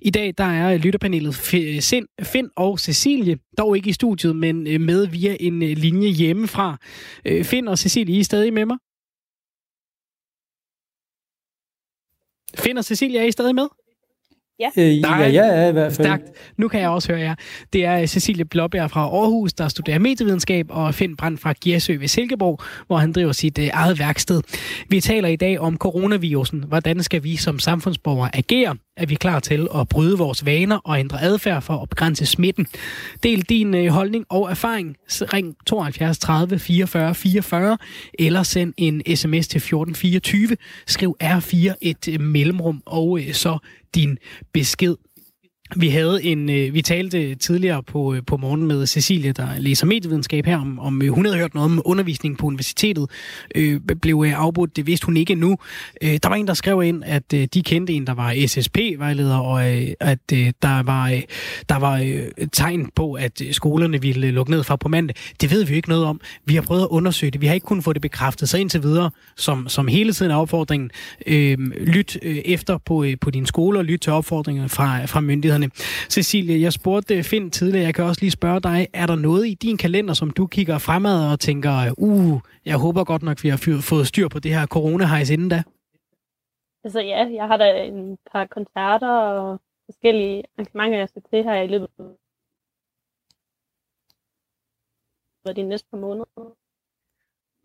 I dag der er lytterpanelet Finn, øh, Finn og Cecilie, dog ikke i studiet, men øh, med via en linje hjemmefra. Finn og Cecilie, I er stadig med mig? Finn og Cecilie, er I stadig med? Ja. Øh, ja, jeg er i hvert fald. Stærkt. Nu kan jeg også høre jer. Det er Cecilie Blåbjerg fra Aarhus, der studerer medievidenskab, og Finn Brandt fra Gjersø ved Silkeborg, hvor han driver sit uh, eget værksted. Vi taler i dag om coronavirusen. Hvordan skal vi som samfundsborgere agere? Er vi klar til at bryde vores vaner og ændre adfærd for at begrænse smitten? Del din øh, holdning og erfaring. Ring 72 30 44 44 eller send en sms til 1424. Skriv R4 et øh, mellemrum og øh, så din besked. Vi havde en, øh, vi talte tidligere på, øh, på morgen med Cecilie, der læser medievidenskab her, om, om øh, hun havde hørt noget om undervisning på universitetet, øh, blev øh, afbrudt, det vidste hun ikke endnu. Øh, der var en, der skrev ind, at øh, de kendte en, der var SSP-vejleder, og øh, at øh, der var, øh, der var øh, tegn på, at øh, skolerne ville lukke ned fra på mandag. Det ved vi jo ikke noget om. Vi har prøvet at undersøge det. Vi har ikke kunnet få det bekræftet. Så indtil videre, som, som hele tiden er opfordringen, øh, lyt øh, efter på, øh, på dine skoler, lyt til opfordringer fra, fra myndighederne studerende. Cecilie, jeg spurgte Finn tidligere, jeg kan også lige spørge dig, er der noget i din kalender, som du kigger fremad og tænker, uh, jeg håber godt nok, vi har fået styr på det her corona-hejs inden da? Altså ja, jeg har da en par koncerter og forskellige arrangementer, jeg skal til her i løbet af de næste par måneder.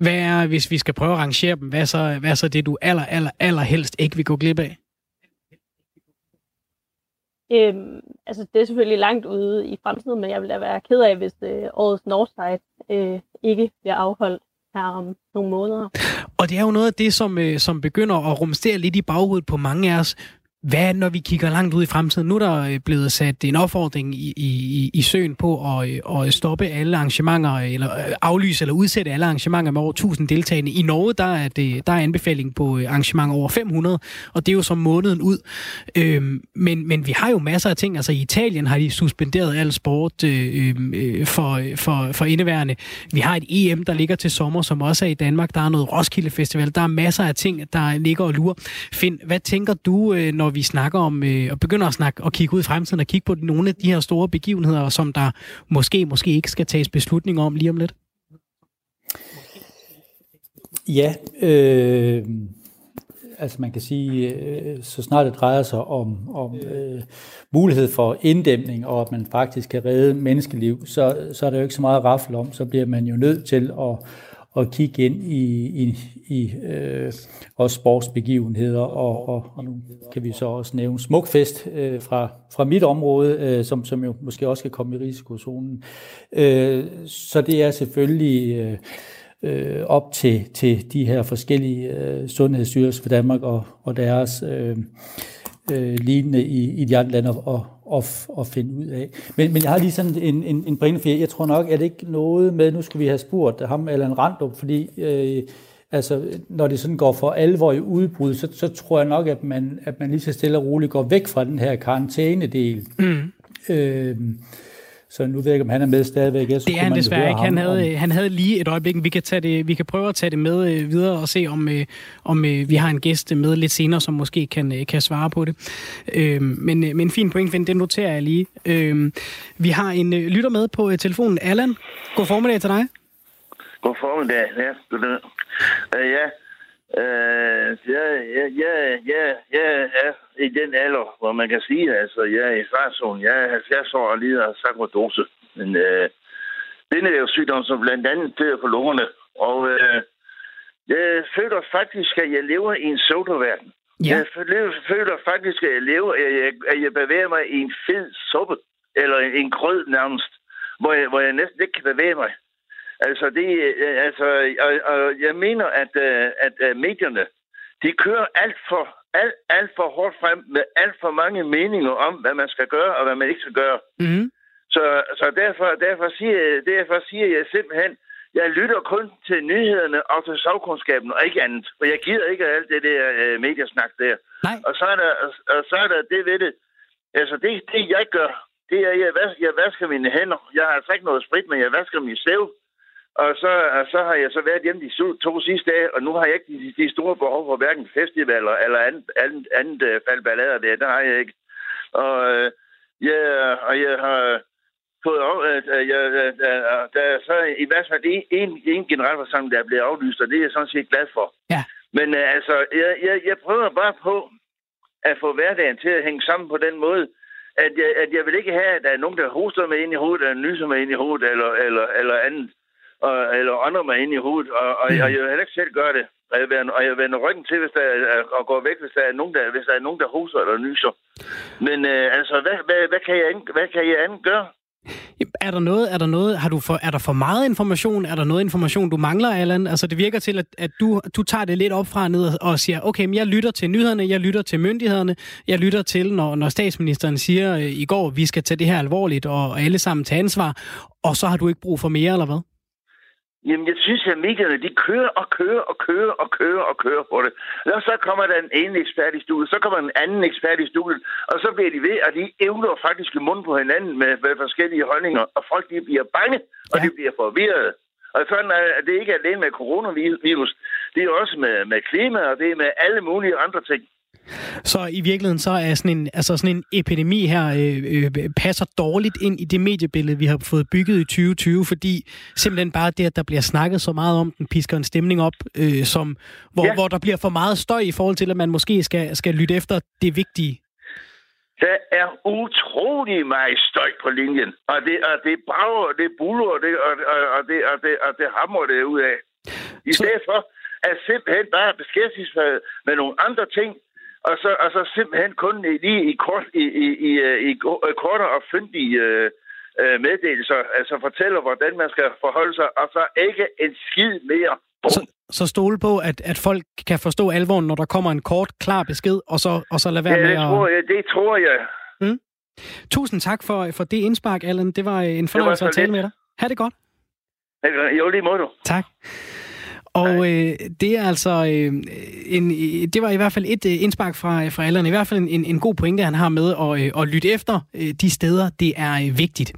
Hvad er, hvis vi skal prøve at rangere dem, hvad er så, hvad er så det, du aller, aller, aller helst ikke vil gå glip af? Øhm, altså, det er selvfølgelig langt ude i fremtiden, men jeg vil da være ked af, hvis øh, årets Northside øh, ikke bliver afholdt her om nogle måneder. Og det er jo noget af det, som, øh, som begynder at rumstere lidt i baghovedet på mange af os. Hvad når vi kigger langt ud i fremtiden? Nu er der øh, blevet sat en opfordring i, i, i søen på at, øh, at stoppe alle arrangementer, øh, eller aflyse eller udsætte alle arrangementer med over 1000 deltagende. I Norge der er, det, der er anbefaling på arrangementer over 500, og det er jo som måneden ud. Øhm, men, men vi har jo masser af ting. Altså i Italien har de suspenderet al sport øh, øhm, øh, for, for, for indeværende. Vi har et EM, der ligger til sommer, som også er i Danmark. Der er noget Roskilde Festival. Der er masser af ting, der ligger og lurer. Finn, hvad tænker du, når vi vi snakker om, øh, og begynder at snakke og kigge ud i fremtiden og kigge på nogle af de her store begivenheder, som der måske, måske ikke skal tages beslutning om lige om lidt? Ja, øh, altså man kan sige, øh, så snart det drejer sig om, om øh, mulighed for inddæmning, og at man faktisk kan redde menneskeliv, så, så er der jo ikke så meget raffel om, så bliver man jo nødt til at at kigge ind i, i, i øh, også sportsbegivenheder, og, og, og nu kan vi så også nævne Smukfest øh, fra, fra mit område, øh, som, som jo måske også kan komme i risikozonen. Øh, så det er selvfølgelig øh, øh, op til, til de her forskellige øh, sundhedsstyrelser for Danmark og, og deres øh, øh, lignende i, i de andre lande og, at, at finde ud af. Men, men jeg har lige sådan en, en, en pointe, for jeg tror nok, at det ikke noget med, nu skal vi have spurgt ham eller en Randrup, fordi øh, altså, når det sådan går for alvor i udbrud, så, så tror jeg nok, at man, at man lige så stille og roligt går væk fra den her karantænedel. Mm. Øh, så nu ved jeg ikke, om han er med stadigvæk. Jeg det er han desværre ikke. Han havde, om... han havde lige et øjeblik. Vi kan, tage det, vi kan prøve at tage det med øh, videre og se, om, øh, om øh, vi har en gæst med lidt senere, som måske kan, kan svare på det. men, men en fin point, det noterer jeg lige. vi har en lytter med på telefonen. Allan, god formiddag til dig. God formiddag, ja. Uh, ja, Øh, ja, ja, ja, ja, ja, ja, i den alder, hvor man kan sige, altså, jeg er i farzonen. Jeg er 70 år og lider af sakrodose. Men øh, den er jo sygdom, som blandt andet dør på lungerne. Og øh, jeg føler faktisk, at jeg lever i en sodaverden. Ja. Jeg føler faktisk, at jeg lever, at jeg, at jeg bevæger mig i en fed suppe, eller en, en grød nærmest, hvor jeg, hvor jeg næsten ikke kan bevæge mig. Altså, det, øh, altså og, og jeg mener, at, øh, at, at medierne, de kører alt for, alt, alt for hårdt frem med alt for mange meninger om, hvad man skal gøre og hvad man ikke skal gøre. Mm-hmm. Så, så derfor, derfor, siger, derfor siger jeg simpelthen, jeg lytter kun til nyhederne og til sagkundskaben og ikke andet. For jeg gider ikke alt det der uh, mediesnak der. Nej. Og så er der, og så er der det ved det. Altså det, det jeg gør, det er, jeg, vas, jeg vasker mine hænder. Jeg har altså ikke noget sprit, men jeg vasker min sæv. Og så, og så har jeg så været hjemme de to sidste dage, og nu har jeg ikke de, de store behov for hverken festivaler eller andet, andet, andet uh, fald ballader der. Det har jeg ikke. Og, uh, ja, og jeg har fået af, at jeg, der er så i hvert fald en, en, en generalforsamling, der er blevet aflyst, og det er jeg sådan set glad for. Ja. Men uh, altså, jeg, jeg, jeg prøver bare på at få hverdagen til at hænge sammen på den måde, at jeg, at jeg vil ikke have, at der er nogen, der hoster med ind i hovedet, eller nyser med ind i hovedet, eller, eller, eller andet, og, eller ånder mig ind i hovedet, og, og, mm. og jeg vil heller ikke selv gøre det. Og jeg, vender, og jeg vender ryggen til, hvis der er, og går væk, hvis der er nogen, der, hvis der, er nogen, der hoster eller nyser. Men øh, altså, hvad, hvad, hvad, kan jeg, hvad kan jeg andet gøre? Er der noget, er der noget, har du for, er der for meget information? Er der noget information, du mangler, Allan? Altså, det virker til, at, at du, du tager det lidt op fra og ned og siger, okay, men jeg lytter til nyhederne, jeg lytter til myndighederne, jeg lytter til, når, når statsministeren siger øh, i går, vi skal tage det her alvorligt og alle sammen tage ansvar, og så har du ikke brug for mere, eller hvad? Jamen, jeg synes, at medierne, de kører og kører og kører og kører og kører på det. Og så kommer der en ene ekspert i studiet, så kommer en anden ekspert i studiet, og så bliver de ved, at de evner faktisk i munden på hinanden med, med forskellige holdninger, og folk de bliver bange, og ja. de bliver forvirret. Og sådan er det ikke alene med coronavirus, det er også med, med klima, og det er med alle mulige andre ting. Så i virkeligheden så er sådan en, altså sådan en epidemi her øh, øh, passer dårligt ind i det mediebillede, vi har fået bygget i 2020, fordi simpelthen bare det, at der bliver snakket så meget om den, pisker en stemning op, øh, som, hvor, ja. hvor der bliver for meget støj i forhold til, at man måske skal, skal lytte efter det vigtige. Der er utrolig meget støj på linjen, og det, og det brager, og det buller, og det, og, og, og, det, og, det, og det hammer det ud af. I så... stedet for at simpelthen bare beskæftige sig med nogle andre ting, og så, og så simpelthen kun lige i, kort, i, i, i, i kortere og fyndige øh, øh, meddelelser, altså fortæller, hvordan man skal forholde sig, og så ikke en skid mere. Så, så stole på, at, at folk kan forstå alvoren, når der kommer en kort, klar besked, og så, og så lade være ja, med det at... Tror jeg, det tror jeg. Mm. Tusind tak for, for det indspark, Allen. Det var en fornøjelse at tale lidt. med dig. Ha' det godt. Jo, lige måde du. Tak. Og øh, det er altså øh, en, det var i hvert fald et øh, indspark fra, fra Allan. I hvert fald en, en god pointe, han har med at, øh, at lytte efter øh, de steder, det er øh, vigtigt.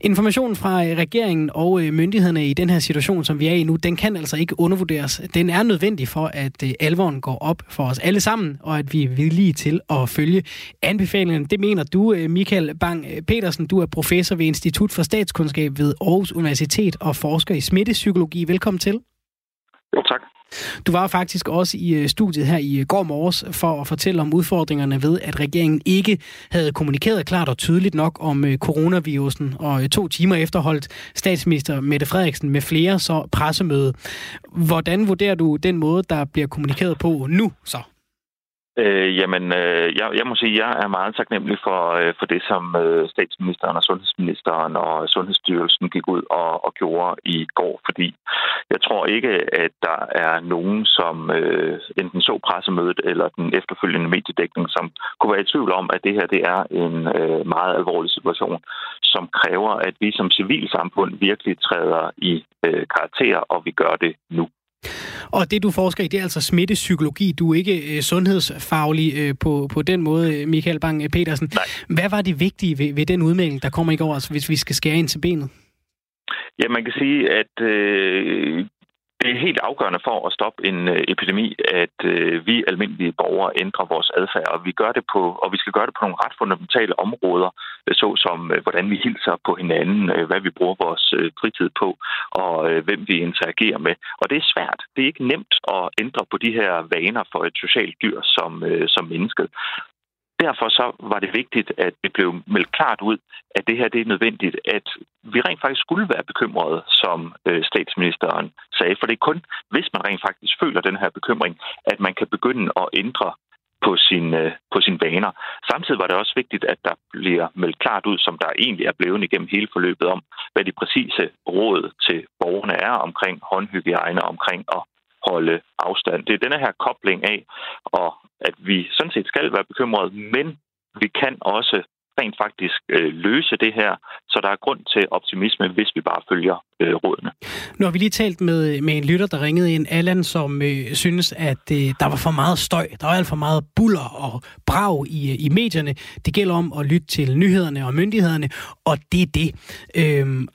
Informationen fra øh, regeringen og øh, myndighederne i den her situation, som vi er i nu, den kan altså ikke undervurderes. Den er nødvendig for, at øh, alvoren går op for os alle sammen, og at vi er villige til at følge anbefalingerne. Det mener du, øh, Michael Bang-Petersen. Du er professor ved Institut for Statskundskab ved Aarhus Universitet og forsker i smittepsykologi. Velkommen til. Jo, tak. Du var faktisk også i øh, studiet her i øh, går morges for at fortælle om udfordringerne ved, at regeringen ikke havde kommunikeret klart og tydeligt nok om øh, coronavirusen, og to timer efterholdt statsminister Mette Frederiksen med flere så pressemøde. Hvordan vurderer du den måde, der bliver kommunikeret på nu så? Øh, jamen, øh, jeg, jeg må sige, at jeg er meget taknemmelig for, øh, for det, som øh, statsministeren og sundhedsministeren og Sundhedsstyrelsen gik ud og, og gjorde i går, fordi jeg tror ikke, at der er nogen, som øh, enten så pressemødet eller den efterfølgende mediedækning, som kunne være i tvivl om, at det her det er en øh, meget alvorlig situation, som kræver, at vi som civilsamfund virkelig træder i øh, karakter, og vi gør det nu. Og det, du forsker i, det er altså smittepsykologi. Du er ikke øh, sundhedsfaglig øh, på, på den måde, Michael Bang-Petersen. Hvad var det vigtige ved, ved den udmelding, der kommer i går, altså, hvis vi skal skære ind til benet? Ja, man kan sige, at øh, det er helt afgørende for at stoppe en øh, epidemi, at øh, vi almindelige borgere ændrer vores adfærd, og vi gør det på, og vi skal gøre det på nogle ret fundamentale områder, øh, såsom hvordan vi hilser på hinanden, hvad vi bruger vores fritid på, og hvem vi interagerer med. Og det er svært. Det er ikke nemt at ændre på de her vaner for et socialt dyr som, som mennesket derfor så var det vigtigt, at det blev meldt klart ud, at det her det er nødvendigt, at vi rent faktisk skulle være bekymrede, som øh, statsministeren sagde. For det er kun, hvis man rent faktisk føler den her bekymring, at man kan begynde at ændre på, sin, øh, på sine vaner. Samtidig var det også vigtigt, at der bliver meldt klart ud, som der egentlig er blevet igennem hele forløbet om, hvad de præcise råd til borgerne er omkring håndhygiejne, omkring at holde afstand. Det er denne her kobling af, og at vi sådan set skal være bekymrede, men vi kan også rent faktisk øh, løse det her, så der er grund til optimisme, hvis vi bare følger øh, rådene. Nu har vi lige talt med, med en lytter, der ringede ind, Allan, som øh, synes, at øh, der var for meget støj. Der var alt for meget buller og brag i, i medierne. Det gælder om at lytte til nyhederne og myndighederne, og det er det. Øhm, mm.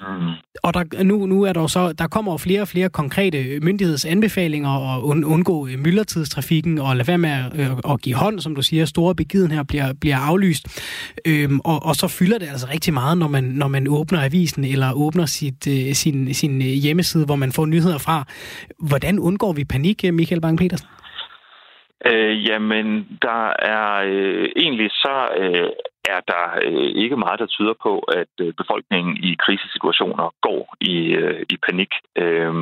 Og der, nu, nu er der så, der kommer jo flere og flere konkrete myndighedsanbefalinger og und, undgå øh, myldretidstrafikken og lade være med at, øh, at give hånd, som du siger, store begivenheder bliver, bliver aflyst. Øhm, og, og så fylder det altså rigtig meget, når man, når man åbner avisen eller åbner sit, øh, sin, sin sin øh, hjemmeside, hvor man får nyheder fra. Hvordan undgår vi panik, øh, Michael Bang-Petersen? Øh, jamen, der er øh, egentlig så øh, er der øh, ikke meget, der tyder på, at øh, befolkningen i krisesituationer går i, øh, i panik. Øh,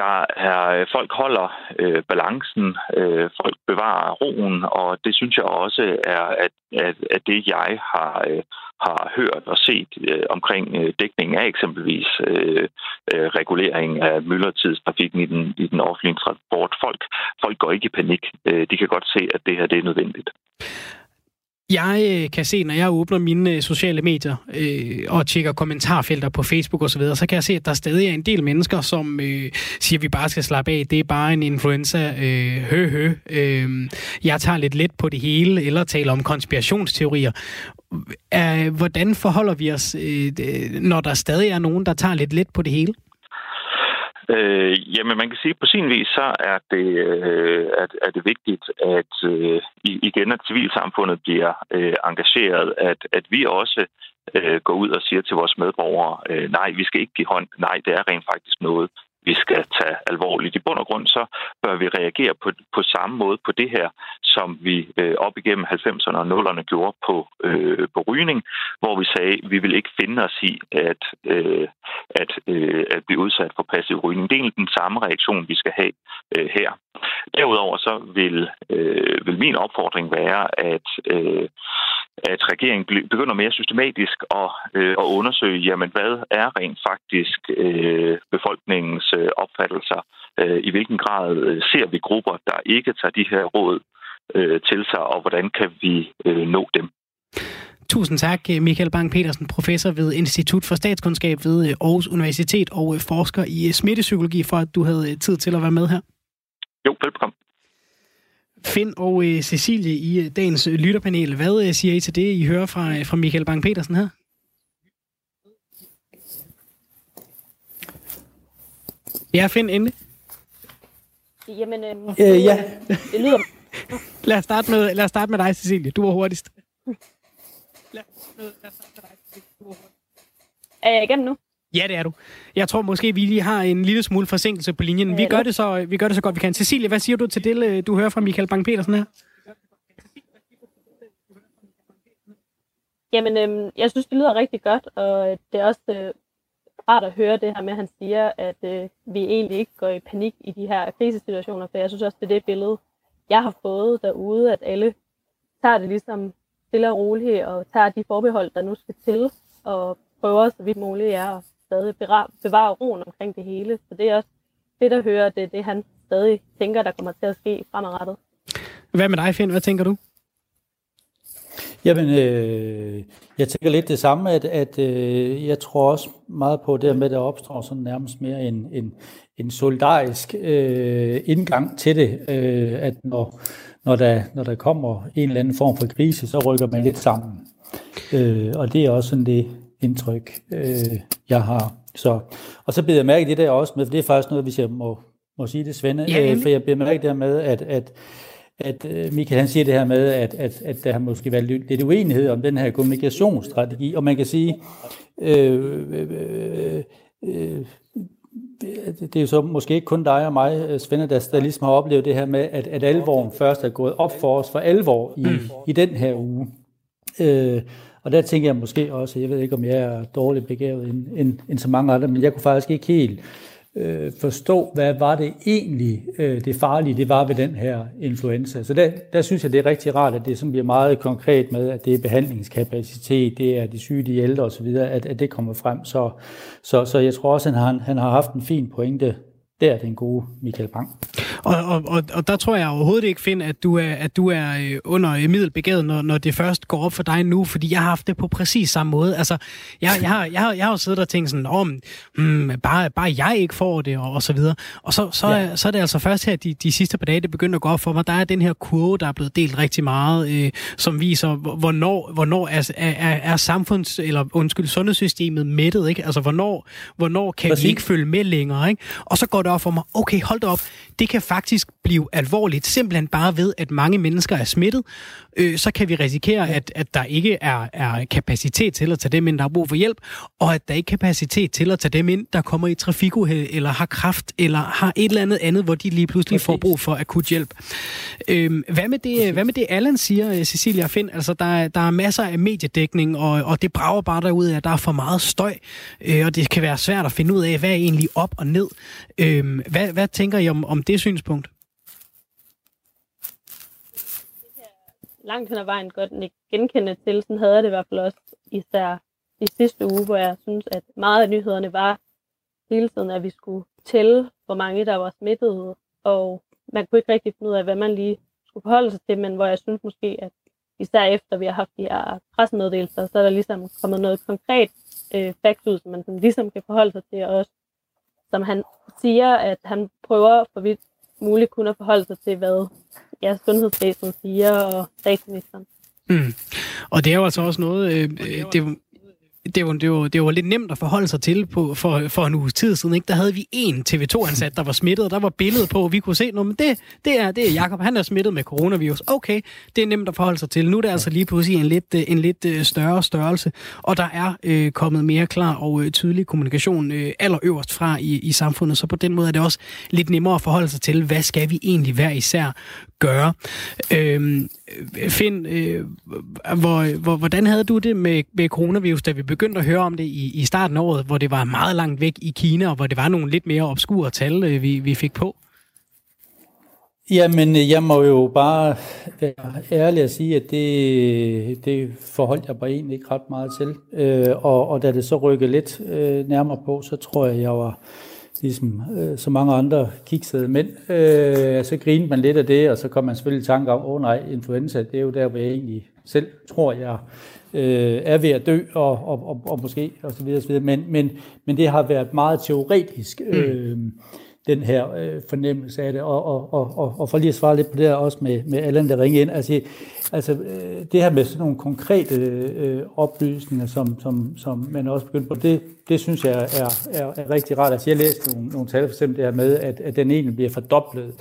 der er øh, folk holder øh, balancen, øh, folk bevarer roen, og det synes jeg også er at, at, at det, jeg har, øh, har hørt og set øh, omkring øh, dækningen af eksempelvis øh, øh, regulering af myldretidstrafikken i den, i den offentlige transport. Folk, folk går ikke i panik. Øh, de kan godt se, at det her det er nødvendigt. Jeg øh, kan se, når jeg åbner mine øh, sociale medier øh, og tjekker kommentarfelter på Facebook osv., så, videre, så kan jeg se, at der stadig er en del mennesker, som øh, siger, at vi bare skal slappe af. Det er bare en influenza. Øh, hø, hø. Øh, jeg tager lidt let på det hele, eller taler om konspirationsteorier. Øh, hvordan forholder vi os, øh, når der stadig er nogen, der tager lidt let på det hele? Øh, jamen, man kan sige, at på sin vis, så er det, øh, at, er det vigtigt, at øh, igen, at civilsamfundet bliver øh, engageret, at, at vi også øh, går ud og siger til vores medborgere, øh, nej, vi skal ikke give hånd, nej, det er rent faktisk noget, vi skal tage alvorligt. I bund og grund så bør vi reagere på, på samme måde på det her, som vi øh, op igennem 90'erne og 0'erne gjorde på, øh, på rygning, hvor vi sagde, at vi vil ikke finde os i at, øh, at, øh, at blive udsat for passiv rygning. Det er egentlig den samme reaktion, vi skal have øh, her. Derudover så vil, øh, vil min opfordring være, at øh, at regeringen begynder mere systematisk at, øh, at undersøge, jamen hvad er rent faktisk øh, befolkningens øh, opfattelser? Øh, I hvilken grad øh, ser vi grupper, der ikke tager de her råd øh, til sig, og hvordan kan vi øh, nå dem? Tusind tak, Michael Bang-Petersen, professor ved Institut for Statskundskab ved øh, Aarhus Universitet og øh, forsker i smittepsykologi, for at du havde tid til at være med her. Jo, velkommen. Finn og øh, Cecilie i øh, dagens lytterpanel. Hvad øh, siger I til det, I hører fra, øh, fra Michael Bang-Petersen her? Ja, Finn, endelig. Jamen, øh, øh, ja. det lyder... lad, os starte med, lad os starte med dig, Cecilie. Du var hurtigst. Lad os starte med dig, Cecilie. Du var hurtigst. Er jeg igennem nu? Ja, det er du. Jeg tror måske, vi lige har en lille smule forsinkelse på linjen. Vi gør det så, vi gør det så godt, vi kan. Cecilie, hvad siger du til det, du hører fra Michael Bang-Petersen her? Jamen, øhm, jeg synes, det lyder rigtig godt, og det er også øh, rart at høre det her med, at han siger, at øh, vi egentlig ikke går i panik i de her krisesituationer, for jeg synes også, det er det billede, jeg har fået derude, at alle tager det ligesom stille og roligt, og tager de forbehold, der nu skal til, og prøver så vidt muligt er at stadig bevare roen omkring det hele. Så det er også fedt at høre, det er det, han stadig tænker, der kommer til at ske fremadrettet. Hvad med dig, Finn? Hvad tænker du? Jamen, øh, jeg tænker lidt det samme, at, at øh, jeg tror også meget på det med, at der opstår sådan nærmest mere en, en, en solidarisk øh, indgang til det, øh, at når, når, der, når der kommer en eller anden form for krise, så rykker man lidt sammen. Øh, og det er også sådan det, indtryk, øh, jeg har. Så, og så bliver jeg mærke det der også med, for det er faktisk noget, hvis jeg må, må sige det, Svende, ja, øh, for jeg bliver mærke det med, at, at, at øh, Michael han siger det her med, at, at, at der har måske været lidt uenighed om den her kommunikationsstrategi, og man kan sige, øh, øh, øh, øh, det er jo så måske ikke kun dig og mig, Svende, der, der ligesom har oplevet det her med, at, at alvoren først er gået op for os for alvor i, mm. i den her uge. Øh, og der tænker jeg måske også, jeg ved ikke, om jeg er dårligt begavet end, end, end så mange andre, men jeg kunne faktisk ikke helt øh, forstå, hvad var det egentlig øh, det farlige, det var ved den her influenza. Så der, der synes jeg, det er rigtig rart, at det som bliver meget konkret med, at det er behandlingskapacitet, det er de syge, de ældre osv., at, at det kommer frem. Så, så, så jeg tror også, at han, han har haft en fin pointe der den gode Michael Bang. Og, og, og, og der tror jeg overhovedet ikke, Finn, at du er, at du er øh, under middelbegavet, når, når det først går op for dig nu, fordi jeg har haft det på præcis samme måde. Altså, jeg, jeg, har, jeg, har, jeg har jo siddet og tænkt sådan, om oh, hmm, bare, bare jeg ikke får det, og, og så videre. Og så, så, ja. så er det altså først her, de, de sidste par dage, det begynder at gå op for mig. Der er den her kurve, der er blevet delt rigtig meget, øh, som viser, hvornår, hvornår er, er, er samfunds, eller undskyld, sundhedssystemet mættet, ikke? Altså, hvornår, hvornår kan Præcis. vi ikke følge med længere, ikke? Og så går det op for mig, okay, hold da op, det kan faktisk blive alvorligt, simpelthen bare ved, at mange mennesker er smittet, øh, så kan vi risikere, at, at der ikke er, er kapacitet til at tage dem ind, der har brug for hjælp, og at der ikke er kapacitet til at tage dem ind, der kommer i trafikuheld, eller har kraft, eller har et eller andet andet, hvor de lige pludselig Præcis. får brug for akut hjælp. Øh, hvad, med det, hvad med det, Allan siger, øh, Cecilia Finn? Altså, der, der er masser af mediedækning, og, og det brager bare derud af, at der er for meget støj, øh, og det kan være svært at finde ud af, hvad er egentlig op og ned. Øh, hvad, hvad tænker I om, om det synspunkt? Langt hen ad vejen godt genkende til. Sådan havde jeg det i hvert fald også især i sidste uge, hvor jeg synes, at meget af nyhederne var hele tiden, at vi skulle tælle, hvor mange der var smittet, og man kunne ikke rigtig finde ud af, hvad man lige skulle forholde sig til, men hvor jeg synes måske, at især efter vi har haft de her pressemeddelelser, så er der ligesom kommet noget konkret øh, fakt ud, som man sådan ligesom kan forholde sig til, og også som han siger, at han prøver for vidt muligt kun at forholde sig til, hvad ja, sundhedsvæsenet siger, og statsministeren. Mm. Og det er jo altså også noget, øh, øh det, det var, det, var, det var lidt nemt at forholde sig til på, for, for en uges tid siden. Ikke? Der havde vi en TV2-ansat, der var smittet, og der var billedet på, og vi kunne se, at det, det er, det er Jacob, han er smittet med coronavirus. Okay, det er nemt at forholde sig til. Nu er det altså lige pludselig en lidt, en lidt øh, større størrelse, og der er øh, kommet mere klar og øh, tydelig kommunikation øh, allerøverst fra i, i samfundet, så på den måde er det også lidt nemmere at forholde sig til, hvad skal vi egentlig hver især gøre. Øhm, Finn, øh, hvor, hvor, hvordan havde du det med, med coronavirus, da vi begyndte at høre om det i, i starten af året, hvor det var meget langt væk i Kina, og hvor det var nogle lidt mere obskure tal, øh, vi, vi fik på? Jamen, jeg må jo bare være ærlig at sige, at det, det forholdt jeg mig egentlig ikke ret meget til. Øh, og, og da det så rykkede lidt øh, nærmere på, så tror jeg, jeg var ligesom øh, så mange andre kiksede mænd. Øh, så grinede man lidt af det, og så kom man selvfølgelig i tanke om, åh oh, nej, influenza, det er jo der, hvor jeg egentlig selv tror, jeg øh, er ved at dø, og, og, og, og måske, og så videre, og så videre. Men, men, men det har været meget teoretisk, mm. øh, mm den her øh, fornemmelse af det. Og, og, og, og, og for lige at svare lidt på det her også med, med Allan, der ringede ind, altså, altså øh, det her med sådan nogle konkrete øh, oplysninger, som, som, som man også begynder på, det, det synes jeg er, er, er rigtig rart. Altså jeg læste nogle, nogle tal, for eksempel det her med, at, at den egentlig bliver fordoblet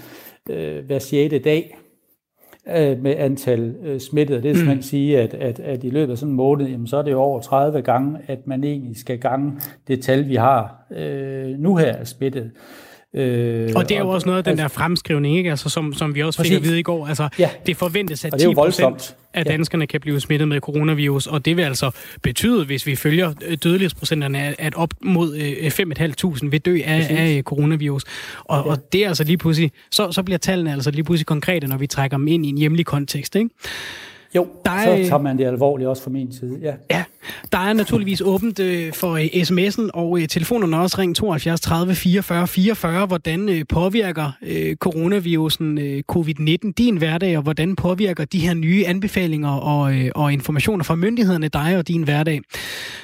øh, hver 6. dag øh, med antal øh, smittede. Det vil man mm. sige, at, at, at i løbet af sådan en måned, jamen, så er det jo over 30 gange, at man egentlig skal gange det tal, vi har øh, nu her smittet. Øh, og det er jo også noget af den altså, der fremskrivning, ikke? Altså, som, som vi også fik at vide i går. Altså, ja. Det forventes, at 10 procent af danskerne ja. kan blive smittet med coronavirus, og det vil altså betyde, hvis vi følger øh, dødelighedsprocenterne, at op mod 5.500 øh, vil dø af, af coronavirus. Og, ja. og det er altså lige pludselig, så, så bliver tallene altså lige pludselig konkrete, når vi trækker dem ind i en hjemlig kontekst, ikke? Jo, der er, så tager man det alvorligt også fra min side. Ja, ja der er naturligvis åbent øh, for øh, sms'en, og øh, telefonerne også ring 72 30 44 44. Hvordan øh, påvirker øh, coronavirusen øh, covid-19 din hverdag, og hvordan påvirker de her nye anbefalinger og, øh, og informationer fra myndighederne dig og din hverdag?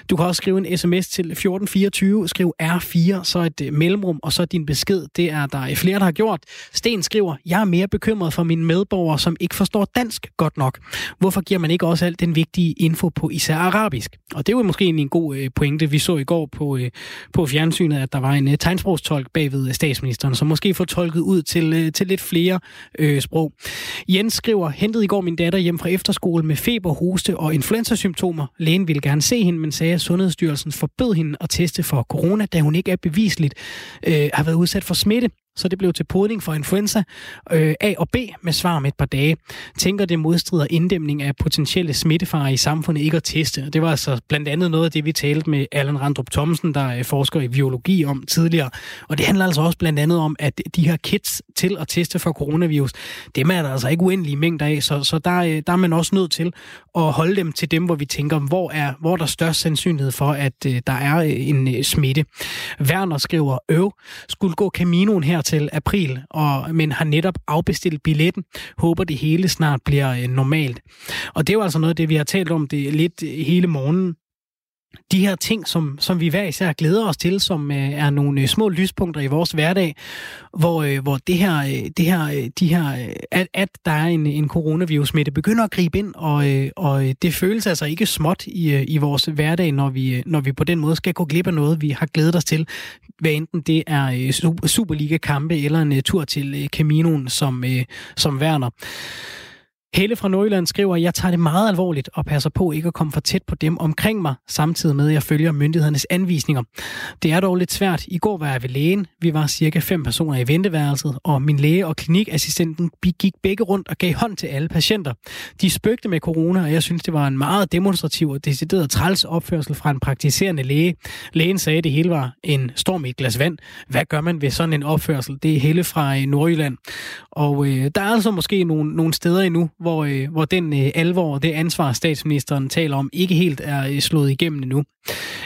Du kan også skrive en sms til 1424, skriv R4, så et øh, mellemrum, og så din besked. Det er der øh, flere, der har gjort. Sten skriver, jeg er mere bekymret for mine medborgere, som ikke forstår dansk godt nok. Hvorfor giver man ikke også alt den vigtige info på især arabisk? Og det var måske en god øh, pointe. Vi så i går på, øh, på fjernsynet, at der var en øh, tegnsprogstolk bagved øh, statsministeren, som måske får tolket ud til, øh, til lidt flere øh, sprog. Jens skriver, hentede i går min datter hjem fra efterskole med feber, hoste og influenzasymptomer. Lægen ville gerne se hende, men sagde, at Sundhedsstyrelsen forbød hende at teste for corona, da hun ikke er bevisligt øh, har været udsat for smitte så det blev til podning for influenza øh, A og B med svar om et par dage. Tænker det modstrider inddæmning af potentielle smittefarer i samfundet ikke at teste. Det var altså blandt andet noget af det, vi talte med Allan Randrup Thomsen, der er forsker i biologi om tidligere. Og det handler altså også blandt andet om, at de her kits til at teste for coronavirus, dem er der altså ikke uendelige mængder af, så, så der, øh, der er man også nødt til at holde dem til dem, hvor vi tænker, hvor er, hvor er der størst sandsynlighed for, at øh, der er øh, en øh, smitte. Werner skriver, øv, skulle gå Caminoen her til april, og, men har netop afbestilt billetten. Håber det hele snart bliver øh, normalt. Og det er jo altså noget af det, vi har talt om det lidt hele morgenen de her ting, som, som vi hver især glæder os til, som øh, er nogle øh, små lyspunkter i vores hverdag, hvor, øh, hvor det her, øh, det her, øh, de her, øh, at, at der er en, en coronavirus-smitte, begynder at gribe ind, og, øh, og øh, det føles altså ikke småt i, øh, i vores hverdag, når vi, øh, når vi på den måde skal gå glip af noget, vi har glædet os til, hvad enten det er øh, Superliga-kampe eller en øh, tur til øh, Caminoen som, øh, som værner. Helle fra Nordjylland skriver, at jeg tager det meget alvorligt og passer på ikke at komme for tæt på dem omkring mig, samtidig med at jeg følger myndighedernes anvisninger. Det er dog lidt svært. I går var jeg ved lægen. Vi var cirka fem personer i venteværelset, og min læge og klinikassistenten gik begge rundt og gav hånd til alle patienter. De spøgte med corona, og jeg synes, det var en meget demonstrativ og decideret træls opførsel fra en praktiserende læge. Lægen sagde, at det hele var en storm i et glas vand. Hvad gør man ved sådan en opførsel? Det er Helle fra øh, Nordjylland. Og øh, der er altså måske nogle, nogle steder endnu, hvor, øh, hvor den øh, alvor og det ansvar, statsministeren taler om, ikke helt er øh, slået igennem endnu.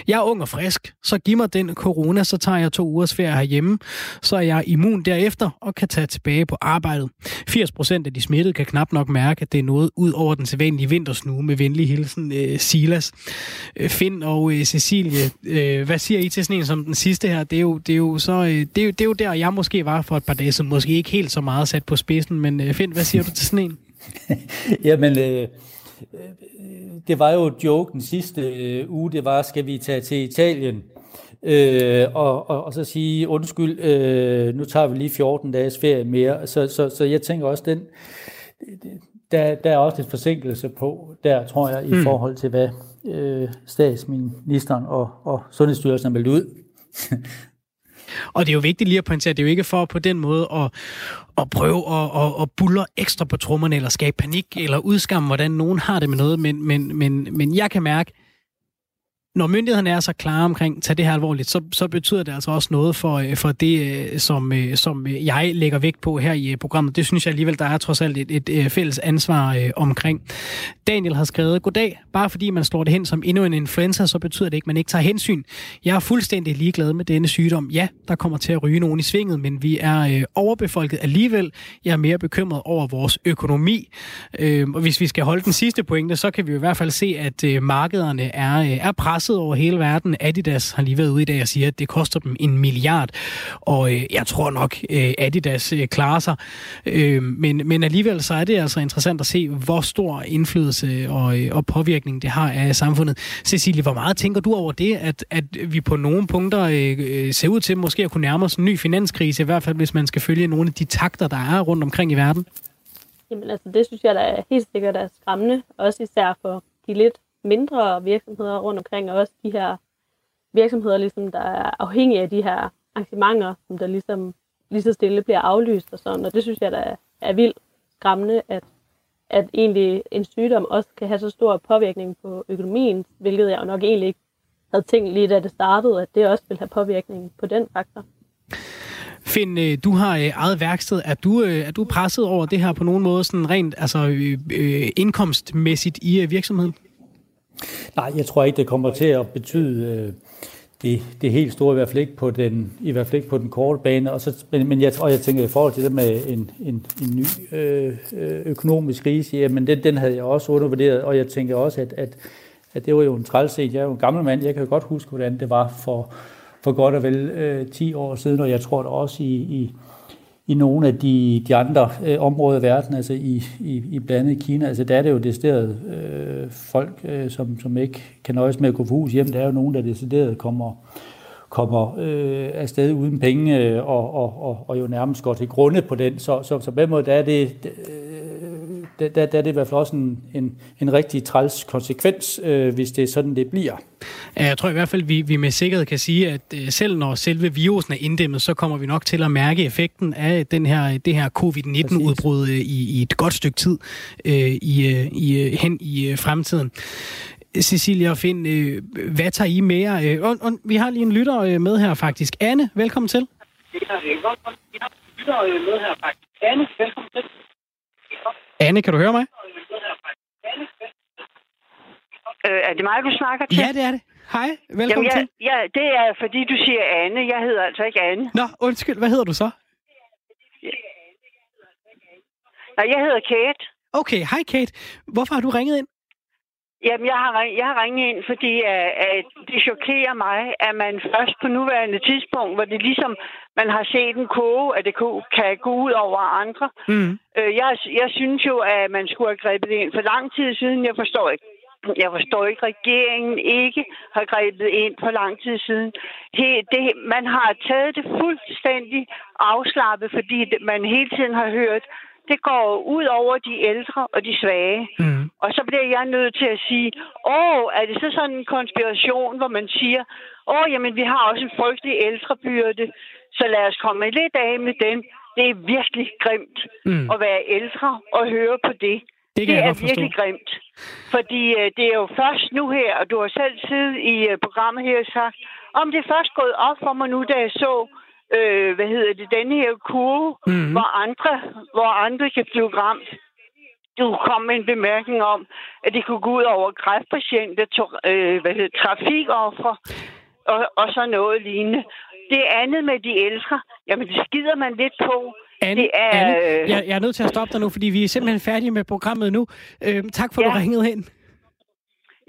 Jeg er ung og frisk, så giv mig den corona, så tager jeg to ugers ferie herhjemme, så er jeg immun derefter og kan tage tilbage på arbejdet. 80 procent af de smittede kan knap nok mærke, at det er noget ud over den sædvanlige vintersnue med venlig hilsen øh, Silas. Øh, Finn og øh, Cecilie, øh, hvad siger I til sådan en som den sidste her? Det er jo, det er jo, så, øh, det er jo, det er jo der, jeg måske var for et par dage siden, måske ikke helt så meget sat på spidsen, men øh, Finn, hvad siger du til sådan en? Jamen, øh, det var jo joke den sidste øh, uge, det var, skal vi tage til Italien? Øh, og, og, og så sige, undskyld, øh, nu tager vi lige 14 dages ferie mere. Så, så, så jeg tænker også, den, der, der er også lidt forsinkelse på, der tror jeg, i mm. forhold til, hvad øh, statsministeren og, og Sundhedsstyrelsen har meldt ud. Og det er jo vigtigt lige at pointere, det er jo ikke for på den måde at, at prøve at, at, at bulle ekstra på trommerne, eller skabe panik, eller udskamme, hvordan nogen har det med noget, men, men, men, men jeg kan mærke, når myndighederne er så klare omkring, tag det her alvorligt, så, så betyder det altså også noget for, øh, for det, øh, som, øh, som jeg lægger vægt på her i programmet. Det synes jeg alligevel, der er trods alt et, et fælles ansvar omkring. Daniel har skrevet, Goddag, bare fordi man slår det hen som endnu en influenza, så betyder det ikke, at man ikke tager hensyn. Jeg er fuldstændig ligeglad med denne sygdom. Ja, der kommer til at ryge nogen i svinget, men vi er øh, overbefolket alligevel. Jeg er mere bekymret over vores økonomi. Øh, og hvis vi skal holde den sidste pointe, så kan vi i hvert fald se, at øh, markederne er, øh, er presset presset over hele verden. Adidas har lige været ude i dag og siger, at det koster dem en milliard. Og øh, jeg tror nok, øh, Adidas øh, klarer sig. Øh, men, men alligevel så er det altså interessant at se, hvor stor indflydelse og, øh, og påvirkning det har af samfundet. Cecilie, hvor meget tænker du over det, at, at vi på nogle punkter øh, øh ser ud til måske at kunne nærme os en ny finanskrise, i hvert fald hvis man skal følge nogle af de takter, der er rundt omkring i verden? Jamen altså, det synes jeg, der er helt sikkert er skræmmende, også især for de lidt mindre virksomheder rundt omkring, og også de her virksomheder, ligesom, der er afhængige af de her arrangementer, som der ligesom lige så stille bliver aflyst og sådan. Og det synes jeg, der er, er vildt skræmmende, at, at egentlig en sygdom også kan have så stor påvirkning på økonomien, hvilket jeg jo nok egentlig ikke havde tænkt lige da det startede, at det også vil have påvirkning på den faktor. Finn, øh, du har øh, eget værksted. Er du, øh, er du presset over det her på nogen måde, sådan rent altså, indkomstmæssigt i virksomheden? Nej, jeg tror ikke, det kommer til at betyde øh, det, det helt store, i hvert fald ikke på den, i hvert fald ikke på den korte bane. Og, så, men, men jeg, og jeg tænker i forhold til det med en, en, en ny øh, øh økonomisk krise, jamen den, den havde jeg også undervurderet, og jeg tænker også, at, at, at det var jo en trælset. Jeg er jo en gammel mand, jeg kan jo godt huske, hvordan det var for, for godt og vel øh, 10 år siden, og jeg tror da også i, i i nogle af de, de andre øh, områder i verden, altså i, i, i blandt andet Kina, altså der er det jo decideret øh, folk, øh, som, som ikke kan nøjes med at gå på hus hjem. Der er jo nogen, der decideret kommer, kommer øh, afsted uden penge øh, og, og, og, og jo nærmest går til grunde på den. Så, så, så på den måde, der er det, øh, der, der, der er det i hvert fald også en, en, en rigtig træls konsekvens, øh, hvis det er sådan, det bliver. Jeg tror i hvert fald, vi, vi med sikkerhed kan sige, at øh, selv når selve virusen er inddæmmet, så kommer vi nok til at mærke effekten af den her, det her covid-19-udbrud øh, i, i et godt stykke tid øh, i, øh, i, hen i fremtiden. Cecilia og Finn, øh, hvad tager I mere? Øh, og, og, vi har lige en lytter med her faktisk. Anne, velkommen til. Vi har en lytter med her faktisk. Anne, velkommen til. Anne, kan du høre mig? Øh, er det mig, du snakker til? Ja, det er det. Hej, velkommen Jamen, jeg, til. Ja, det er, fordi du siger Anne. Jeg hedder altså ikke Anne. Nå, undskyld, hvad hedder du så? Ja. Nej, jeg hedder Kate. Okay, hej Kate. Hvorfor har du ringet ind? Jamen, jeg har, jeg har ringet ind, fordi at, at det chokerer mig, at man først på nuværende tidspunkt, hvor det ligesom man har set en koge, at det kan gå ud over andre. Mm. Øh, jeg, jeg synes jo, at man skulle have grebet ind for lang tid siden. Jeg forstår ikke, jeg forstår ikke, at regeringen ikke har grebet ind for lang tid siden. He, det, man har taget det fuldstændig afslappet, fordi det, man hele tiden har hørt, det går ud over de ældre og de svage. Mm. Og så bliver jeg nødt til at sige, åh, er det så sådan en konspiration, hvor man siger, åh, jamen vi har også en frygtelig ældrebyrde, så lad os komme lidt af med den. Det er virkelig grimt Mm. at være ældre og høre på det. Det det er virkelig grimt. Fordi øh, det er jo først nu her, og du har selv siddet i øh, programmet her og sagt, om det er først gået op for mig nu, da jeg så, øh, hvad hedder det, denne her kurve, Mhm. hvor, andre, hvor andre kan blive ramt. Du kom med en bemærkning om, at det kunne gå ud over kræftpatienter, to- øh, hvad hedder, trafikoffer og, og så noget lignende. Det andet med de ældre, jamen det skider man lidt på. Anne, det er, Anne øh, jeg, jeg er nødt til at stoppe dig nu, fordi vi er simpelthen færdige med programmet nu. Øhm, tak for, at du Ja. ringede ind.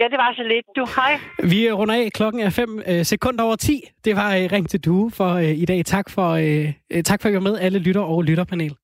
Ja, det var så lidt. Du, hej. Vi runder af. Klokken er 5 øh, sekunder over 10. Det var øh, Ring til Due for øh, i dag. Tak for, øh, øh, tak for at I var med, alle lytter og lytterpanel.